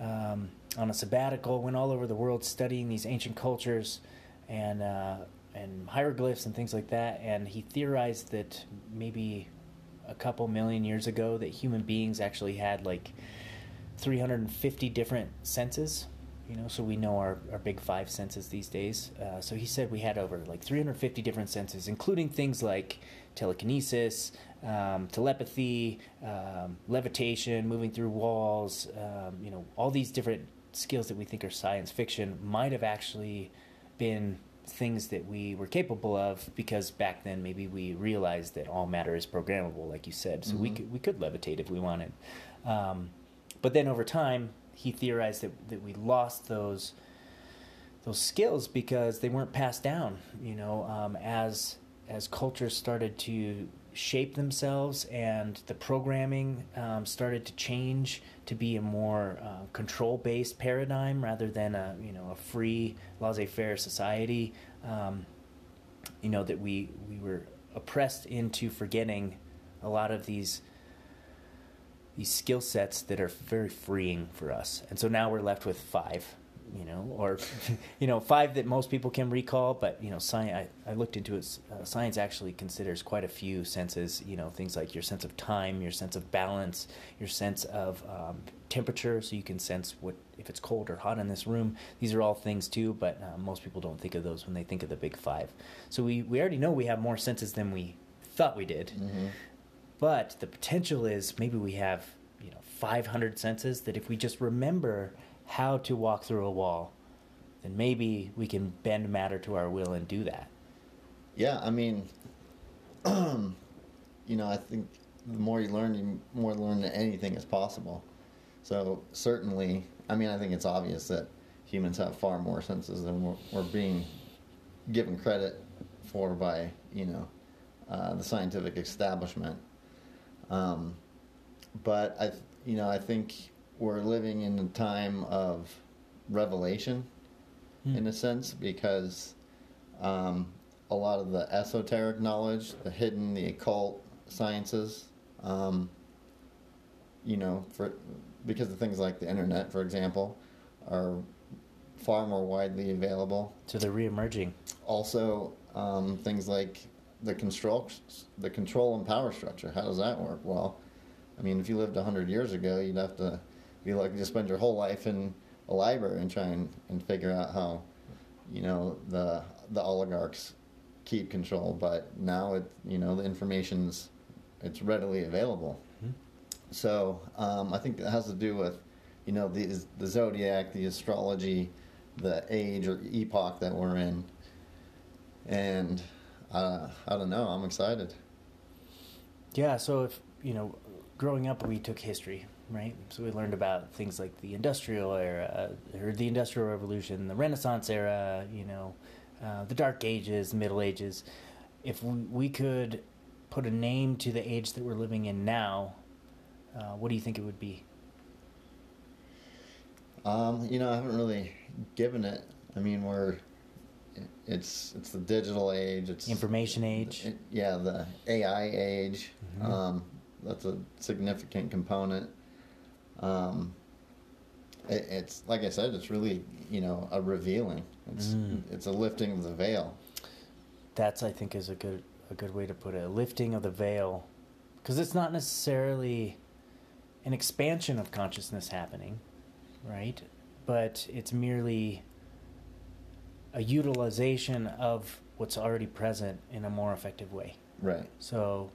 um, on a sabbatical, went all over the world studying these ancient cultures and uh, and hieroglyphs and things like that. And he theorized that maybe a couple million years ago that human beings actually had like 350 different senses you know, so we know our, our big five senses these days. Uh, so he said we had over like 350 different senses, including things like telekinesis, um, telepathy, um, levitation, moving through walls, um, you know, all these different skills that we think are science fiction might have actually been things that we were capable of because back then maybe we realized that all matter is programmable, like you said. So we Mhm. could we could levitate if we wanted. Um, but then over time, he theorized that, that we lost those those skills because they weren't passed down. You know, um, as as cultures started to shape themselves and the programming um, started to change to be a more uh, control based paradigm rather than a you know a free laissez faire society. Um, you know that we we were oppressed into forgetting a lot of these these skill sets that are very freeing for us. And so now we're left with five, you know, or you know, five that most people can recall. But you know, science. I, I looked into it. Uh, science actually considers quite a few senses. You know, things like your sense of time, your sense of balance, your sense of um, temperature, so you can sense what if it's cold or hot in this room. These are all things too, but uh, most people don't think of those when they think of the big five. So we we already know we have more senses than we thought we did. Mhm. But the potential is maybe we have, you know, 500 senses that if we just remember how to walk through a wall, then maybe we can bend matter to our will and do that. Yeah, I mean, you know, I think the more you learn, you more learn that anything is possible. So certainly, I mean, I think it's obvious that humans have far more senses than we're, we're being given credit for by you know uh, the scientific establishment. Um, but I, you know, I think we're living in a time of revelation, Hmm. in a sense, because um, a lot of the esoteric knowledge, the hidden, the occult sciences, um, you know, for because of things like the internet, for example, are far more widely available. So they're reemerging. Also, um, things like the control, the control and power structure. How does that work? Well, I mean, if you lived hundred years ago, you'd have to be lucky to spend your whole life in a library and try and, and figure out how, you know, the the oligarchs keep control. But now it, you know, the information's it's readily available. Mhm. So um, I think that has to do with, you know, the the zodiac, the astrology, the age or epoch that we're in, and uh, I don't know. I'm excited. Yeah, so if, you know, growing up we took history, right? So we learned about things like the industrial era, or the industrial revolution, the renaissance era, you know, uh, the dark ages, middle ages. If we, we could put a name to the age that we're living in now, uh, what do you think it would be? Um, you know, I haven't really given it. I mean, we're it's it's the digital age. It's Information age. it- yeah, the AI age. Mhm. Um, that's a significant component. Um, it, it's like I said, it's really you know a revealing. It's Mm. it's a lifting of the veil. That's I think is a good a good way to put it. A lifting of the veil, because it's not necessarily an expansion of consciousness happening, right? But it's merely a utilization of what's already present in a more effective way. Right. So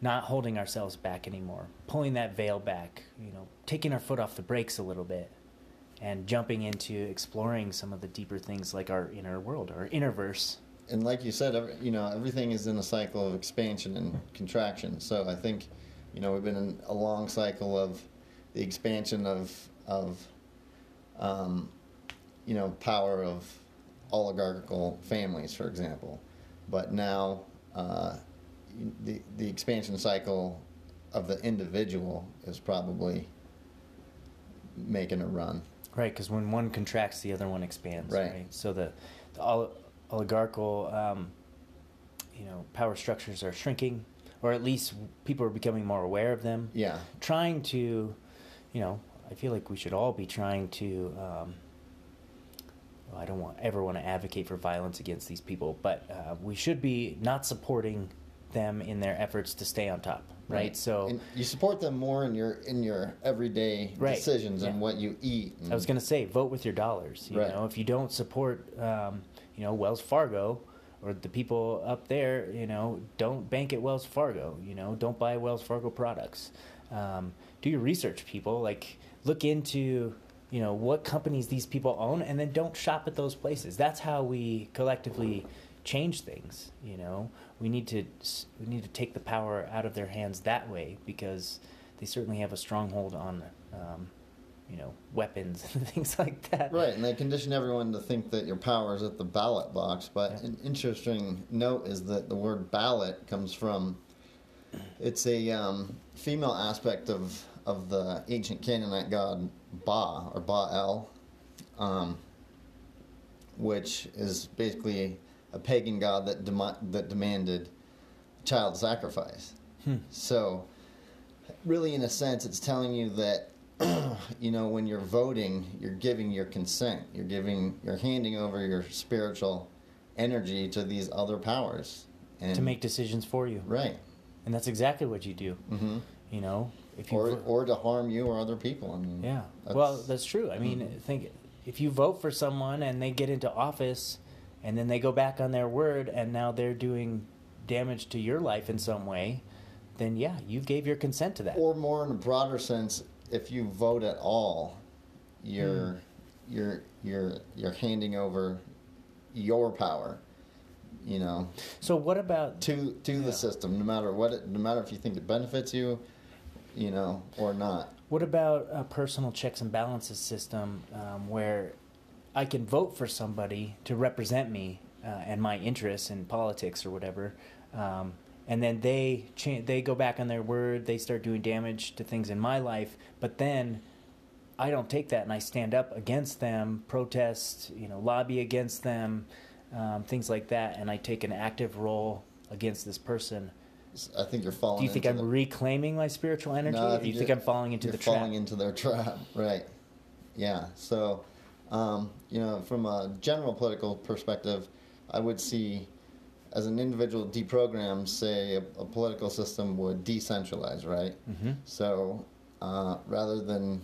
not holding ourselves back anymore, pulling that veil back, you know, taking our foot off the brakes a little bit and jumping into exploring some of the deeper things like our inner world, our inner verse. and like you said, every, you know, everything is in a cycle of expansion and contraction. So I think, you know, we've been in a long cycle of the expansion of of, um, you know, power of oligarchical families, for example. But now, uh, the the expansion cycle of the individual is probably making a run. Right, because when one contracts, the other one expands. Right. Right. So the, the ol- oligarchical, um, you know, power structures are shrinking, or at least people are becoming more aware of them. Yeah. Trying to, you know, I feel like we should all be trying to. Um, well, I don't want ever want to advocate for violence against these people, but uh, we should be not supporting them in their efforts to stay on top. right? So And you support them more in your in your everyday Right. decisions and what you eat. I was going to say, vote with your dollars. You Right. know, if you don't support, um, you know, Wells Fargo or the people up there, you know, don't bank at Wells Fargo. You know, don't buy Wells Fargo products. Um, do your research, people. Like, look into, you know, what companies these people own, and then don't shop at those places. That's how we collectively change things. You know, we need to we need to take the power out of their hands that way because they certainly have a stronghold on. Um, you know, weapons and things like that. Right, and they condition everyone to think that your power is at the ballot box. But Yeah. an interesting note is that the word ballot comes from it's a um, female aspect of of the ancient Canaanite god Ba or Baal, um, which is basically a pagan god that dema- that demanded child sacrifice. Hmm. So, really, in a sense, it's telling you that you know when you're voting, you're giving your consent. You're giving, you're handing over your spiritual energy to these other powers, and To make decisions for you. right, And that's exactly what you do. hmm You know, if you or vo- or to harm you or other people. I mean, yeah. that's- well, that's true. I mean, Mhm. think if you vote for someone and they get into office and then they go back on their word and now they're doing damage to your life in some way, then yeah, you gave your consent to that. or more in a broader sense, if you vote at all, you're Hmm. you're you're you're handing over your power. You know, so what about to to Yeah. the system, no matter what, it, no matter if you think it benefits you, you know, or not. What about a personal checks and balances system um, where I can vote for somebody to represent me uh, and my interests in politics or whatever, um, and then they cha- they go back on their word, they start doing damage to things in my life, but then I don't take that and I stand up against them, protest, you know, lobby against them, um, things like that, and I take an active role against this person. I think you're falling. Do you think I'm the, reclaiming my spiritual energy, No, or do you think I'm falling into the trap? falling into their trap, right? Yeah. So, um, you know, from a general political perspective, I would see, as an individual deprogram, say a, a political system would decentralize, right? hmm So, uh, rather than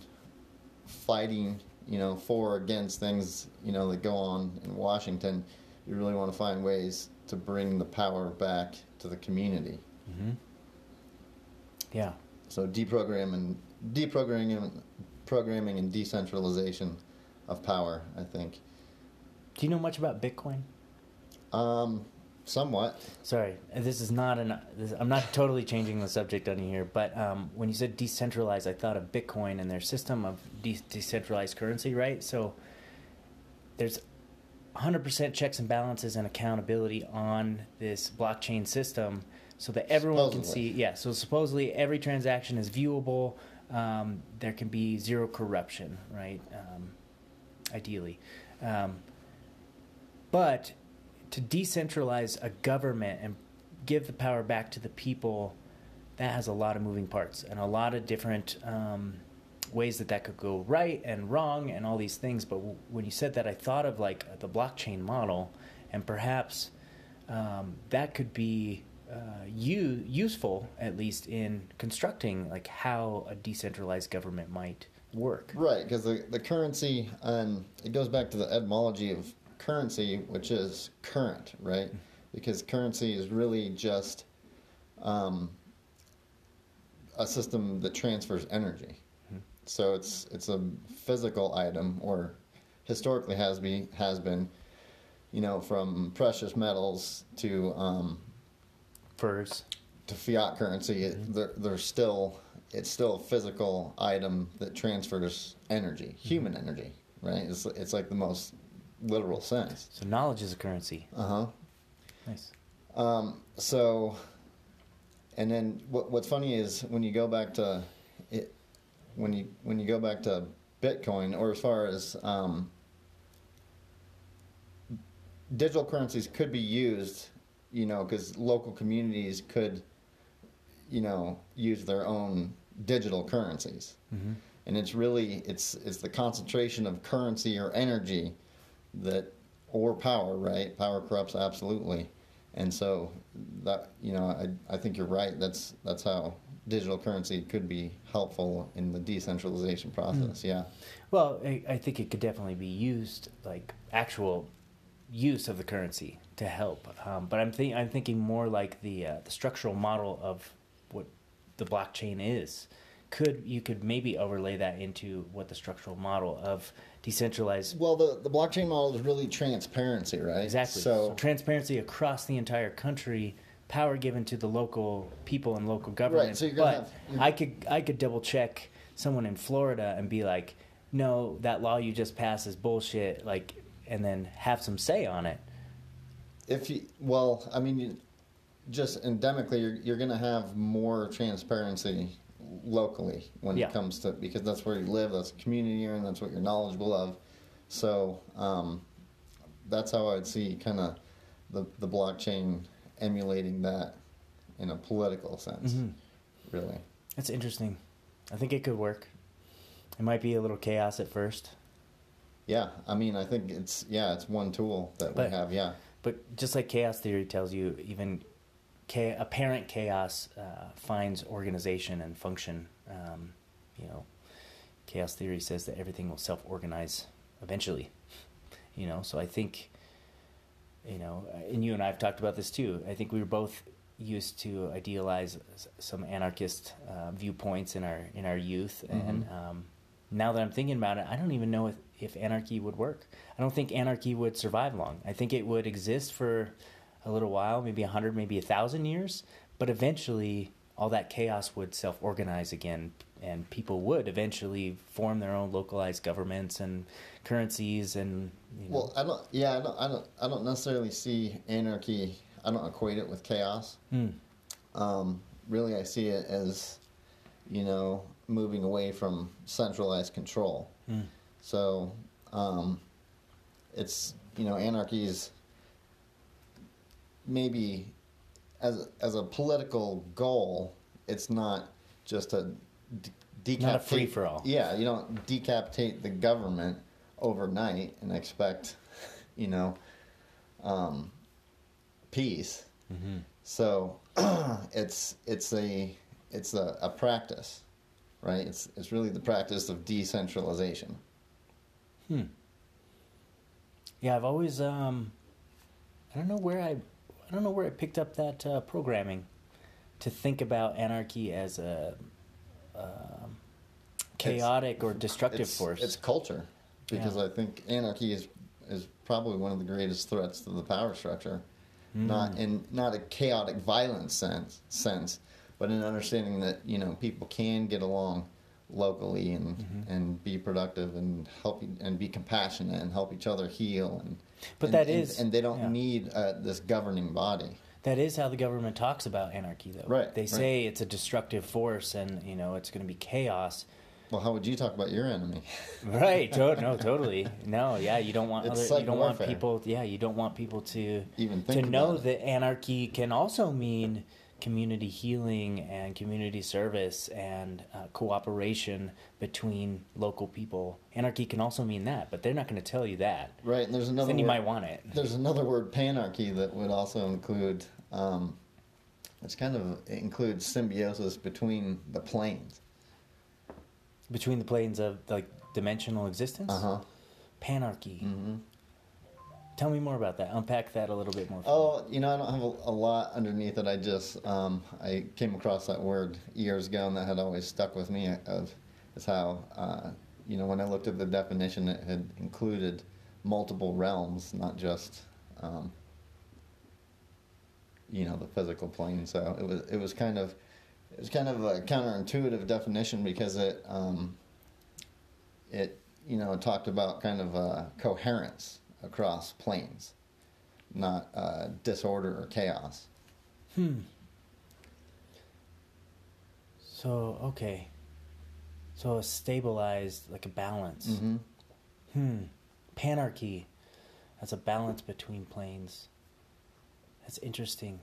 fighting, you know, for or against things, you know, that go on in Washington, you really want to find ways to bring the power back to the community. hmm Yeah. So deprogramming, and deprogramming, and programming and decentralization of power. I think, Do you know much about Bitcoin? um, somewhat. Sorry, this is not an. This, I'm not totally changing the subject on you here, but um, when you said decentralized, I thought of Bitcoin and their system of de- decentralized currency, right? So there's 100% checks and balances and accountability on this blockchain system, so that everyone can see. Yeah, so supposedly every transaction is viewable. Um, there can be zero corruption, right? Um, ideally. Um, but to decentralize a government and give the power back to the people, that has a lot of moving parts and a lot of different um, ways that that could go right and wrong and all these things. But w- when you said that, I thought of like the blockchain model, and perhaps um, that could be uh, u- useful at least in constructing like how a decentralized government might work. Right, because the, the currency, and it goes back to the etymology of currency, which is current, right? Because currency is really just um, a system that transfers energy. So it's it's a physical item, or historically has be has been, you know, from precious metals to um, Furs. to fiat currency, it, they're, they're still it's still a physical item that transfers energy, human energy, right? It's it's like the most literal sense. So knowledge is a currency. Uh huh. Nice. Um, so, and then what, what's funny is when you go back to it, when you when you go back to Bitcoin, or as far as um, digital currencies could be used, you know, because local communities could, you know, use their own digital currencies, hmm and it's really it's it's the concentration of currency or energy that or power, right? Power corrupts absolutely, and so that you know I I think you're right. That's that's how digital currency could be helpful in the decentralization process. Yeah. Well, I, I think it could definitely be used, like actual use of the currency to help. Um, but I'm think I'm thinking more like the uh, the structural model of the blockchain is. Could you could maybe overlay that into what the structural model of decentralized Well, the the blockchain model is really transparency, right? exactly So, transparency across the entire country, power given to the local people and local government. Right. so you're gonna but have- I could I could double check someone in Florida and be like, no, that law you just passed is bullshit. Like, and then have some say on it. if you well, I mean, you, just endemically, you're you're going to have more transparency locally when Yeah. it comes to because that's where you live, that's the community you're in, that's what you're knowledgeable of. So um, that's how I'd see kind of the the blockchain emulating that in a political sense, Mhm. really. That's interesting. I think it could work. It might be a little chaos at first, Yeah, I mean, I think it's yeah, it's one tool that But- we have. Yeah, but just like chaos theory tells you, even cha- apparent chaos uh, finds organization and function. Um, you know, chaos theory says that everything will self-organize eventually. You know, so I think, you know, and you and I have talked about this too. I think we were both used to idealize some anarchist uh, viewpoints in our in our youth, and um, now that I'm thinking about it, I don't even know if, if anarchy would work. I don't think anarchy would survive long. I think it would exist for a little while, maybe a hundred, maybe a thousand years, but eventually all that chaos would self-organize again, and people would eventually form their own localized governments and currencies, and you know, Well, I don't. Yeah, I don't. I don't. I don't necessarily see anarchy. I don't equate it with chaos. Hmm. Um, really, I see it as, you know, moving away from centralized control. Hmm. So, um, it's you know, anarchy is maybe as as a political goal. It's not just a de- decapitate. Not a free-for-all. Yeah, you don't decapitate the government overnight and expect, you know, um, peace. Mm-hmm. So it's it's a it's a, a practice, right? It's it's really the practice of decentralization. Hmm. Yeah, I've always um, I don't know where I, I don't know where I picked up that uh, programming, to think about anarchy as a, um, chaotic or destructive it's, force. It's culture, because Yeah. I think anarchy is is probably one of the greatest threats to the power structure. Not in not a chaotic, violent sense sense, but in understanding that you know people can get along locally and Mm-hmm. and be productive and help and be compassionate and help each other heal and But and, that and, is- and they don't yeah. need uh, this governing body. That is how the government talks about anarchy, though. Right, They right. say it's a destructive force, and you know it's going to be chaos. Well, how would you talk about your enemy? Right? to- no, totally. No, yeah, you don't want other, you don't want people. Yeah, you don't want people to Even to know that anarchy can also mean community healing and community service and uh, cooperation between local people. Anarchy can also mean that, but they're not going to tell you that. Right, and there's another. then you might want it. There's another word, panarchy, that would also include. Um, it's kind of it includes symbiosis between the planes. Between the planes of like dimensional existence. Uh huh. Panarchy. hmm Tell me more about that. Unpack that a little bit more. for me. Oh, you know, I don't have a, a lot underneath it. I just um, I came across that word years ago, and that had always stuck with me. Of is how uh, you know when I looked at the definition, it had included multiple realms, not just um, you know the physical plane. So it was it was kind of it was kind of a counterintuitive definition because it um, it you know talked about kind of uh, coherence across planes, not uh, disorder or chaos. Hmm. So okay. So a stabilized, like a balance. Mm-hmm. Hmm. Panarchy. That's a balance between planes. That's interesting.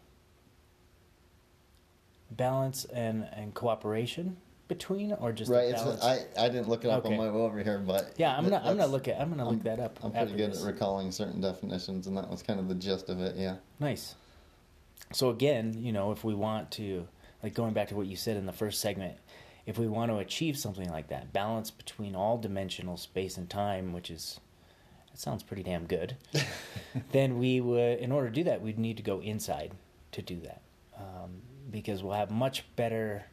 Balance and, and cooperation between, or just Right. It's, balance? I I didn't look it up Okay. on my way over here, but yeah, I'm not. I'm that's- not looking. I'm gonna look I'm- that up. I'm pretty good this. at recalling certain definitions, and that was kind of the gist of it. Yeah. Nice. So again, you know, if we want to like going back to what you said in the first segment, if we want to achieve something like that, balance between all dimensional space and time, which is that sounds pretty damn good, then we would, in order to do that, we'd need to go inside to do that, um, because we'll have much better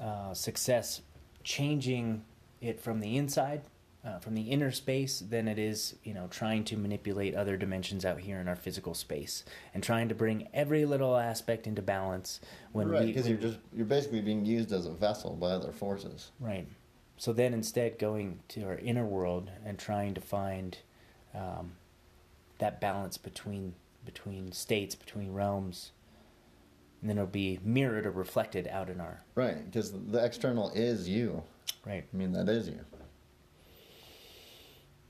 uh, success changing it from the inside uh, from the inner space than it is, you know, trying to manipulate other dimensions out here in our physical space and trying to bring every little aspect into balance. When right, because you're just you're basically being used as a vessel by other forces. right. So then, instead, going to our inner world and trying to find um, that balance between between states, between realms, and then it'll be mirrored or reflected out in our Right, because the external is you. right. I mean, that is you.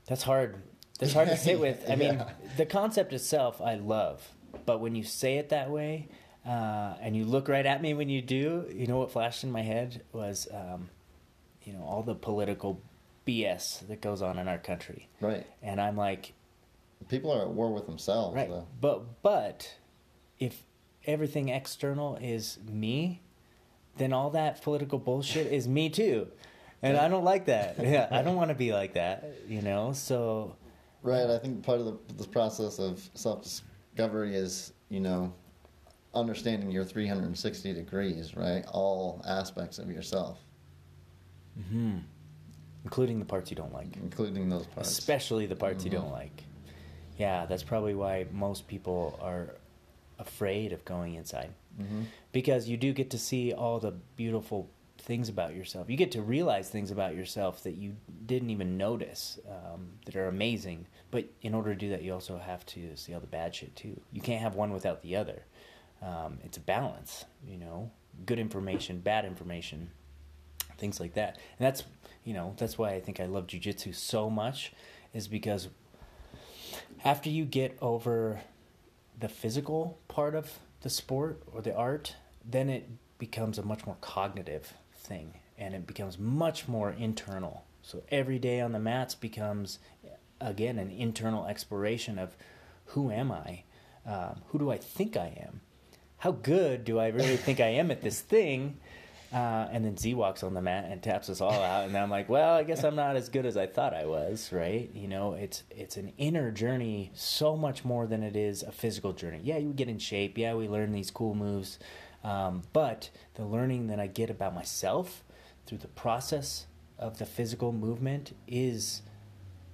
That's hard. That's hard to sit with. I mean, Yeah. the concept itself I love, but when you say it that way, uh, and you look right at me when you do, you know what flashed in my head was, um, you know, all the political BS that goes on in our country, Right. and I'm like, People are at war with themselves. right, Though. but but if everything external is me, then all that political bullshit is me too. And I don't like that. Yeah, I don't want to be like that, you know? So, Right. I think part of the, this process of self discovery is, you know, understanding your 360 degrees, right? All aspects of yourself, Mhm. including the parts you don't like. including those parts. especially the parts you don't like. Yeah, that's probably why most people are afraid of going inside Mhm. because you do get to see all the beautiful things about yourself. You get to realize things about yourself that you didn't even notice um, that are amazing. But in order to do that, you also have to see all the bad shit too. You can't have one without the other. Um, it's a balance, you know. Good information, bad information, things like that. And that's you know that's why I think I love jujitsu so much, is because after you get over the physical part of the sport or the art, then it becomes a much more cognitive thing and it becomes much more internal. So every day on the mats becomes, again, an internal exploration of who am I? Um, who do I think I am? How good do I really think I am at this thing? Uh, and then Z walks on the mat and taps us all out, and I'm like, well, I guess I'm not as good as I thought I was, right? You know, it's it's an inner journey so much more than it is a physical journey. Yeah, you get in shape. Yeah, we learn these cool moves, um, but the learning that I get about myself through the process of the physical movement is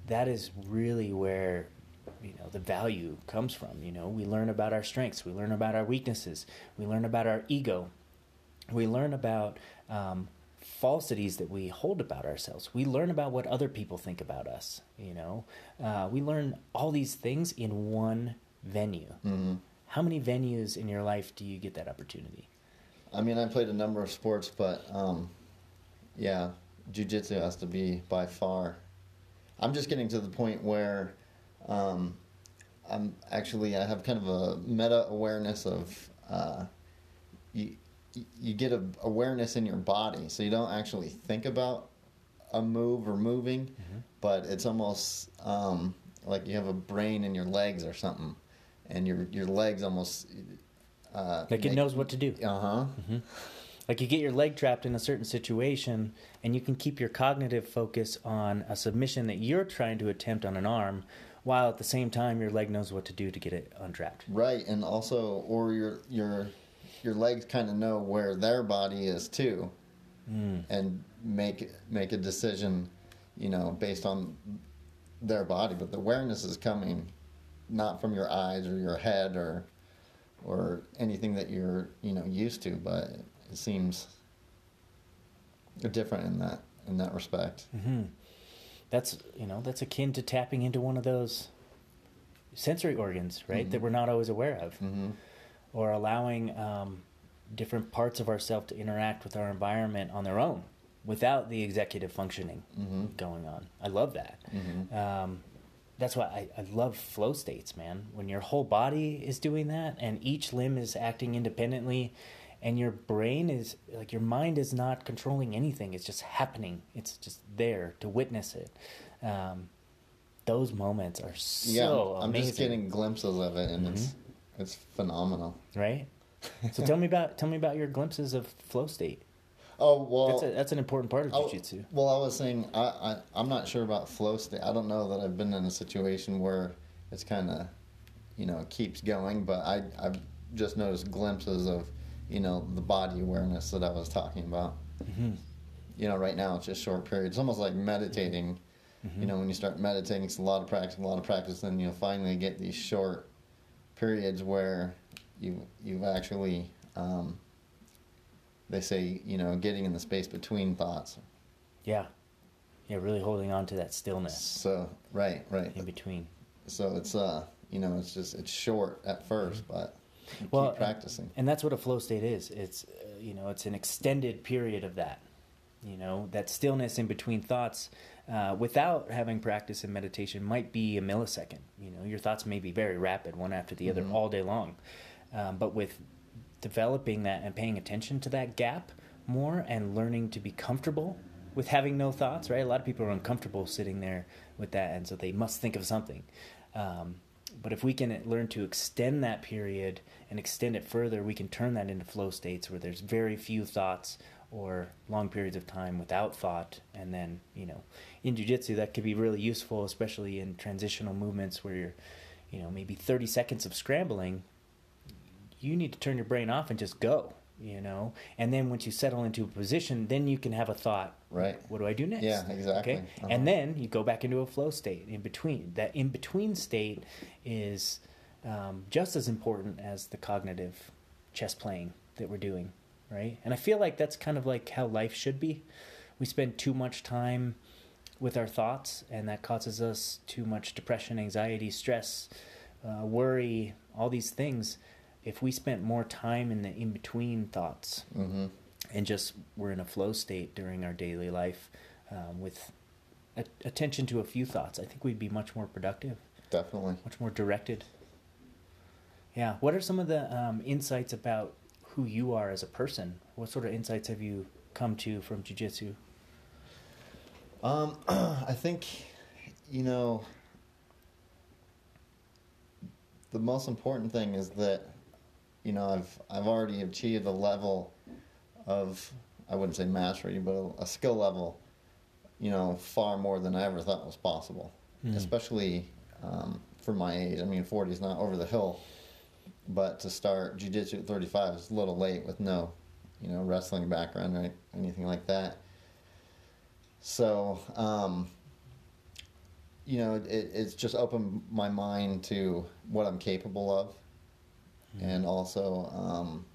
that is really where you know the value comes from you know we learn about our strengths we learn about our weaknesses we learn about our ego we learn about um, falsities that we hold about ourselves we learn about what other people think about us you know uh, we learn all these things in one venue hmm how many venues in your life do you get that opportunity I mean, I played a number of sports, but um, yeah, jujitsu has to be by far. I'm just getting to the point where um, I'm actually I have kind of a meta awareness of uh, you. You get a awareness in your body, so you don't actually think about a move or moving, but it's almost um, like you have a brain in your legs or something, and your your legs almost uh, like it make- knows what to do uh huh. Like you get your leg trapped in a certain situation, and you can keep your cognitive focus on a submission that you're trying to attempt on an arm, while at the same time your leg knows what to do to get it untrapped. Right, and also, or your your your legs kind of know where their body is too, and make make a decision, you know, based on their body. But the awareness is coming not from your eyes or your head or or anything that you're you know used to, but it seems different in that in that respect. hmm That's you know that's akin to tapping into one of those sensory organs, right? That we're not always aware of, hmm or allowing um, different parts of ourselves to interact with our environment on their own, without the executive functioning hmm going on. I love that. hmm Um, that's why I, I love flow states, man. When your whole body is doing that and each limb is acting independently and your brain is like your mind is not controlling anything, it's just happening. It's just there to witness it. Um, those moments are so yeah, I'm amazing. just getting glimpses of it, and it's it's phenomenal. right? So tell me about tell me about your glimpses of flow state. Oh well, That's a, that's an important part of I- jiu-jitsu. Well, I was saying I, I I'm not sure about flow state. I don't know that I've been in a situation where it's kind of, you know, keeps going. But I I've just noticed glimpses of, you know, the body awareness that I was talking about. Mm-hmm. You know, right now it's just short periods. It's almost like meditating. Mm-hmm. You know, when you start meditating, it's a lot of practice, a lot of practice. Then you'll finally get these short periods where you you've actually. Um, they say, you know, getting in the space between thoughts. Yeah. Yeah, really holding on to that stillness So right, right. in between. So it's uh, you know, it's just it's short at first, but you Well, keep practicing. And that's what a flow state is. It's uh, you know, it's an extended period of that. You know, that stillness in between thoughts uh, without having practice in meditation might be a millisecond. You know, your thoughts may be very rapid, one after the other, Mhm. all day long. Um, but with developing that and paying attention to that gap more and learning to be comfortable with having no thoughts, right? A lot of people are uncomfortable sitting there with that, and so they must think of something. Um, but if we can learn to extend that period and extend it further, we can turn that into flow states where there's very few thoughts or long periods of time without thought. And then, you know, in jujitsu, that could be really useful, especially in transitional movements where you're, you know, maybe 30 seconds of scrambling. You need to turn your brain off and just go, you know. And then once you settle into a position, then you can have a thought. Right. What do I do next? Yeah, exactly. Okay. Uh-huh. And then you go back into a flow state in between. That in between state is um, just as important as the cognitive chess playing that we're doing, right? And I feel like that's kind of like how life should be. We spend too much time with our thoughts, and that causes us too much depression, anxiety, stress, uh, worry, all these things. If we spent more time in the in between thoughts, Mm-hmm. and just we're in a flow state during our daily life um, with a- attention to a few thoughts, I think we'd be much more productive, Definitely. much more directed. Yeah. What are some of the um, insights about who you are as a person? What sort of insights have you come to from jujitsu? Um, I think, you know, the most important thing is that, you know, I've I've already achieved a level of I wouldn't say mastery, but a, a skill level, you know, far more than I ever thought was possible. Hmm. Especially um, for my age. I mean, forty is not over the hill, but to start jujitsu at thirty five is a little late with no, you know, wrestling background or anything like that. So, um, you know, it, it's just opened my mind to what I'm capable of, and also, um,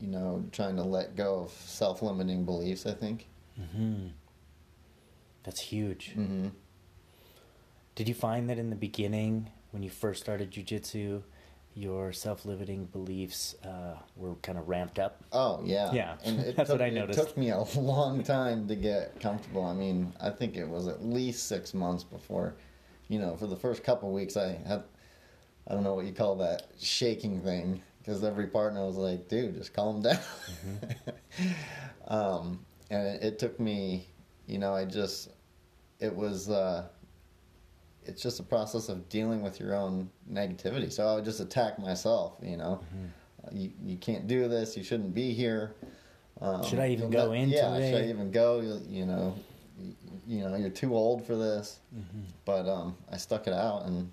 you know, trying to let go of self-limiting beliefs. I think. Mm-hmm. That's huge. Mm-hmm. Did you find that in the beginning, when you first started jujitsu, your self-limiting beliefs uh, were kind of ramped up? Oh yeah, Yeah, And it that's took, what I noticed. It took me a long time to get comfortable. I mean, I think it was at least six months before, you know, for the first couple of weeks, I had, I don't know what you call that shaking thing, because every partner was like, "Dude, just calm down." um, and it, it took me, you know, I just, it was. Uh, it's just a process of dealing with your own negativity. So I would just attack myself, you know. Uh, You, you can't do this. You shouldn't be here. Um, Should I even go ne- in Yeah, today? should I even go? You, you know, you, you know, you're too old for this. Mm-hmm. But um, I stuck it out, and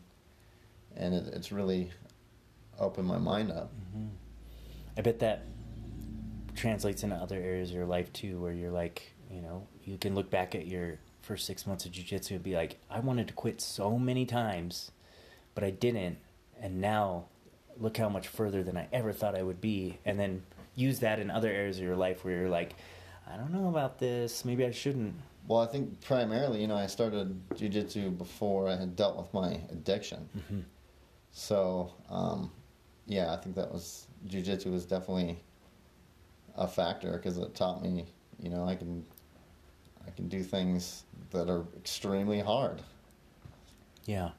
and it, it's really opened my mind up. Mm-hmm. I bet that translates into other areas of your life too, where you're like, you know, you can look back at your first six months of jujitsu and be like, I wanted to quit so many times, but I didn't, and now look how much further than I ever thought I would be, and then use that in other areas of your life where you're like, I don't know about this, maybe I shouldn't. Well, I think primarily, you know, I started jujitsu before I had dealt with my addiction. Mm-hmm. So, um, yeah, I think that was jujitsu was definitely a factor because it taught me, you know, I can, I can do things that are extremely hard. Yeah.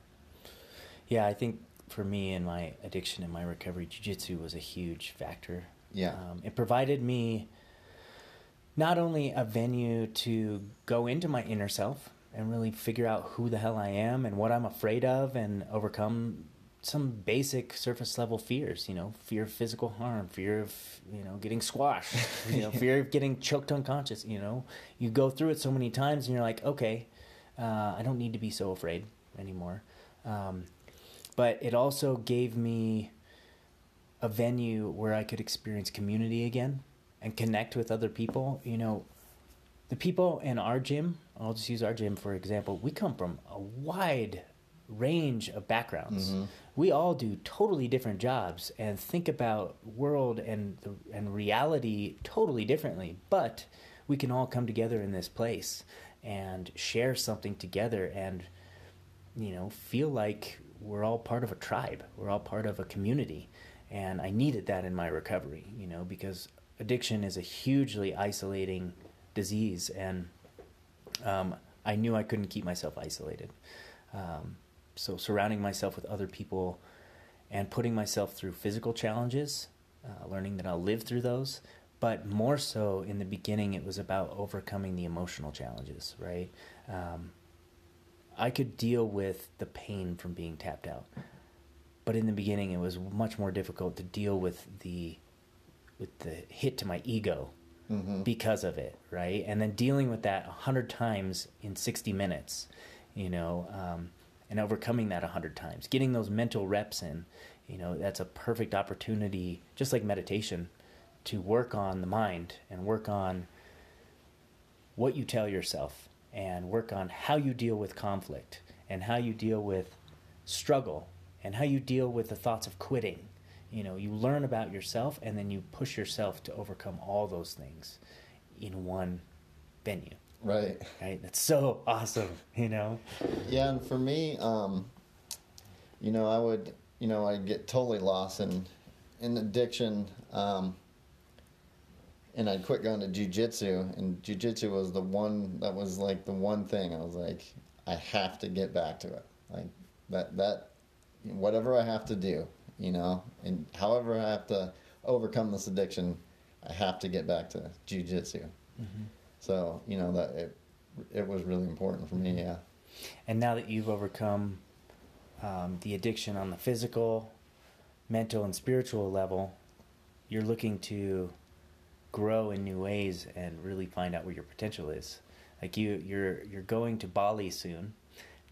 Yeah, I think for me and my addiction and my recovery, jujitsu was a huge factor. Yeah. Um, it provided me not only a venue to go into my inner self and really figure out who the hell I am and what I'm afraid of and overcome some basic surface level fears, you know, fear of physical harm, fear of, you know, getting squashed, you know, fear of getting choked unconscious, you know. You go through it so many times and you're like, okay, uh, I don't need to be so afraid anymore. Um, but it also gave me a venue where I could experience community again and connect with other people. You know, the people in our gym, I'll just use our gym for example, we come from a wide range of backgrounds. Mm-hmm. We all do totally different jobs and think about world and and reality totally differently, but we can all come together in this place and share something together and you know, feel like we're all part of a tribe. We're all part of a community. And I needed that in my recovery, you know, because addiction is a hugely isolating disease. And um, I knew I couldn't keep myself isolated. Um, so surrounding myself with other people and putting myself through physical challenges, uh, learning that I'll live through those. But more so in the beginning, it was about overcoming the emotional challenges, right? Um, I could deal with the pain from being tapped out. But in the beginning, it was much more difficult to deal with the with the hit to my ego Mm-hmm. because of it, right? And then dealing with that a hundred times in sixty minutes, you know, um, and overcoming that a hundred times, getting those mental reps in, you know, that's a perfect opportunity, just like meditation, to work on the mind and work on what you tell yourself and work on how you deal with conflict and how you deal with struggle and how you deal with the thoughts of quitting. You know, you learn about yourself and then you push yourself to overcome all those things in one venue. Right. Right? That's so awesome, you know? Yeah, and for me, um, you know, I would, you know, I get totally lost in in addiction, um, and I'd quit going to jujitsu, and jujitsu was the one that was like the one thing I was like, I have to get back to it, like that that whatever I have to do, you know, and however I have to overcome this addiction, I have to get back to jujitsu. So you know that it it was really important for me, yeah. And now that you've overcome um, the addiction on the physical, mental, and spiritual level, you're looking to grow in new ways and really find out where your potential is. Like you, you're you're going to Bali soon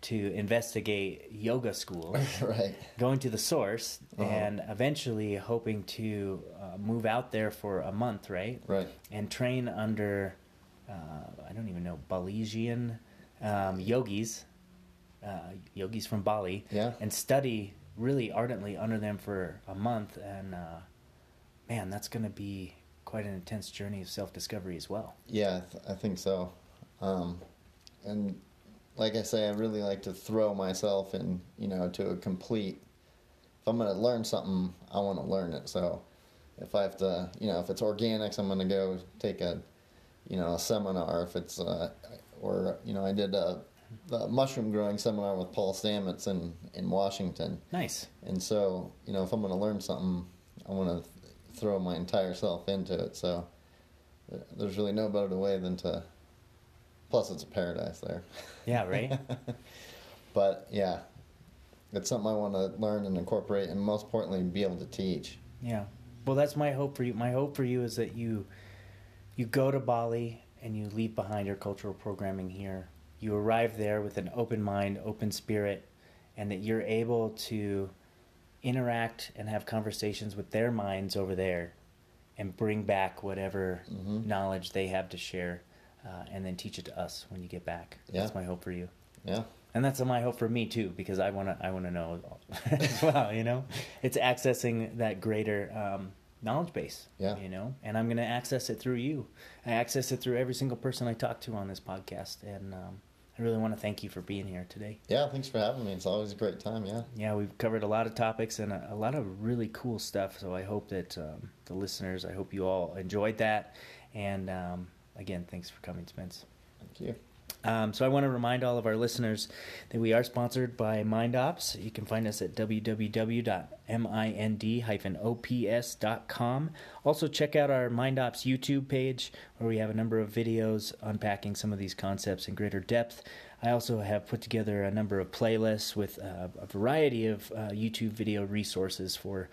to investigate yoga school, right. going to the source, Uh-huh. and eventually hoping to uh, move out there for a month, right? Right. and train under uh, I don't even know Balizian um, yogis, uh, yogis from Bali, Yeah. and study really ardently under them for a month. And uh, man, that's going to be quite an intense journey of self discovery as well. Yeah, I, th- I think so. Um, and like I say, I really like to throw myself in, you know, to a complete. If I'm going to learn something, I want to learn it. So if I have to, you know, if it's organics, I'm going to go take a, you know, a seminar. If it's, uh, or you know, I did a, a mushroom growing seminar with Paul Stamets in in Washington. Nice. And so, you know, if I'm going to learn something, I want to throw my entire self into it. So there's really no better way than to. Plus, it's a paradise there. Yeah, right? But yeah, it's something I want to learn and incorporate, and most importantly, be able to teach. yeah. Well, that's my hope for you. My hope for you is that you you go to Bali and you leave behind your cultural programming here. You arrive there with an open mind, open spirit, and that you're able to interact and have conversations with their minds over there and bring back whatever Mhm. knowledge they have to share uh, and then teach it to us when you get back. Yeah. That's my hope for you. Yeah, And that's my hope for me too, because I wanna I wanna know as well. You know, it's accessing that greater um, knowledge base. Yeah. You know, and I'm gonna access it through you. I access it through every single person I talk to on this podcast, and um, I really want to thank you for being here today. yeah. Thanks for having me. It's always a great time. Yeah, Yeah, we've covered a lot of topics and a, a lot of really cool stuff. So I hope that um, the listeners, I hope you all enjoyed that. And um, again, thanks for coming, Spence. thank you. Um, so I want to remind all of our listeners that we are sponsored by MindOps. You can find us at www.mind-ops.com. Also check out our MindOps YouTube page where we have a number of videos unpacking some of these concepts in greater depth. I also have put together a number of playlists with uh, a variety of uh, YouTube video resources for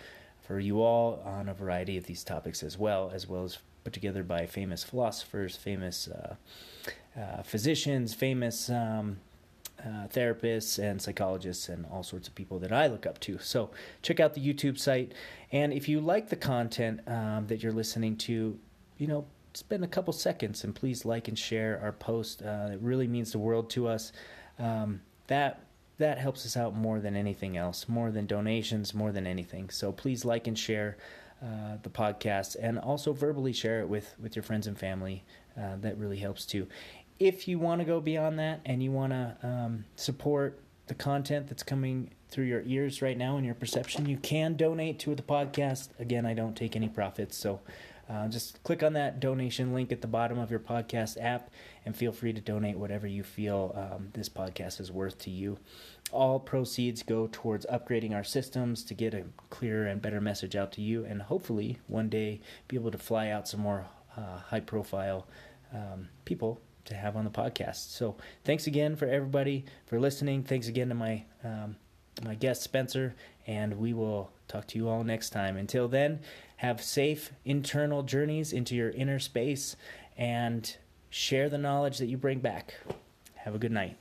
for you all on a variety of these topics as well, as well as put together by famous philosophers, famous uh, uh, physicians, famous um, uh, therapists and psychologists and all sorts of people that I look up to. So check out the YouTube site. And if you like the content um, that you're listening to, you know, spend a couple seconds and please like and share our post. Uh, it really means the world to us. Um, that that helps us out more than anything else, more than donations, more than anything. So please like and share uh, the podcast, and also verbally share it with with your friends and family. Uh, that really helps too. If you want to go beyond that and you want to um, support the content that's coming through your ears right now and your perception, you can donate to the podcast. Again, I don't take any profits, so uh, just click on that donation link at the bottom of your podcast app and feel free to donate whatever you feel um, this podcast is worth to you. All proceeds go towards upgrading our systems to get a clearer and better message out to you, and hopefully one day be able to fly out some more uh, high profile um, people to have on the podcast. So thanks again for everybody for listening. Thanks again to my um, my guest Spencer, and we will talk to you all next time. Until then, have safe internal journeys into your inner space and share the knowledge that you bring back. Have a good night.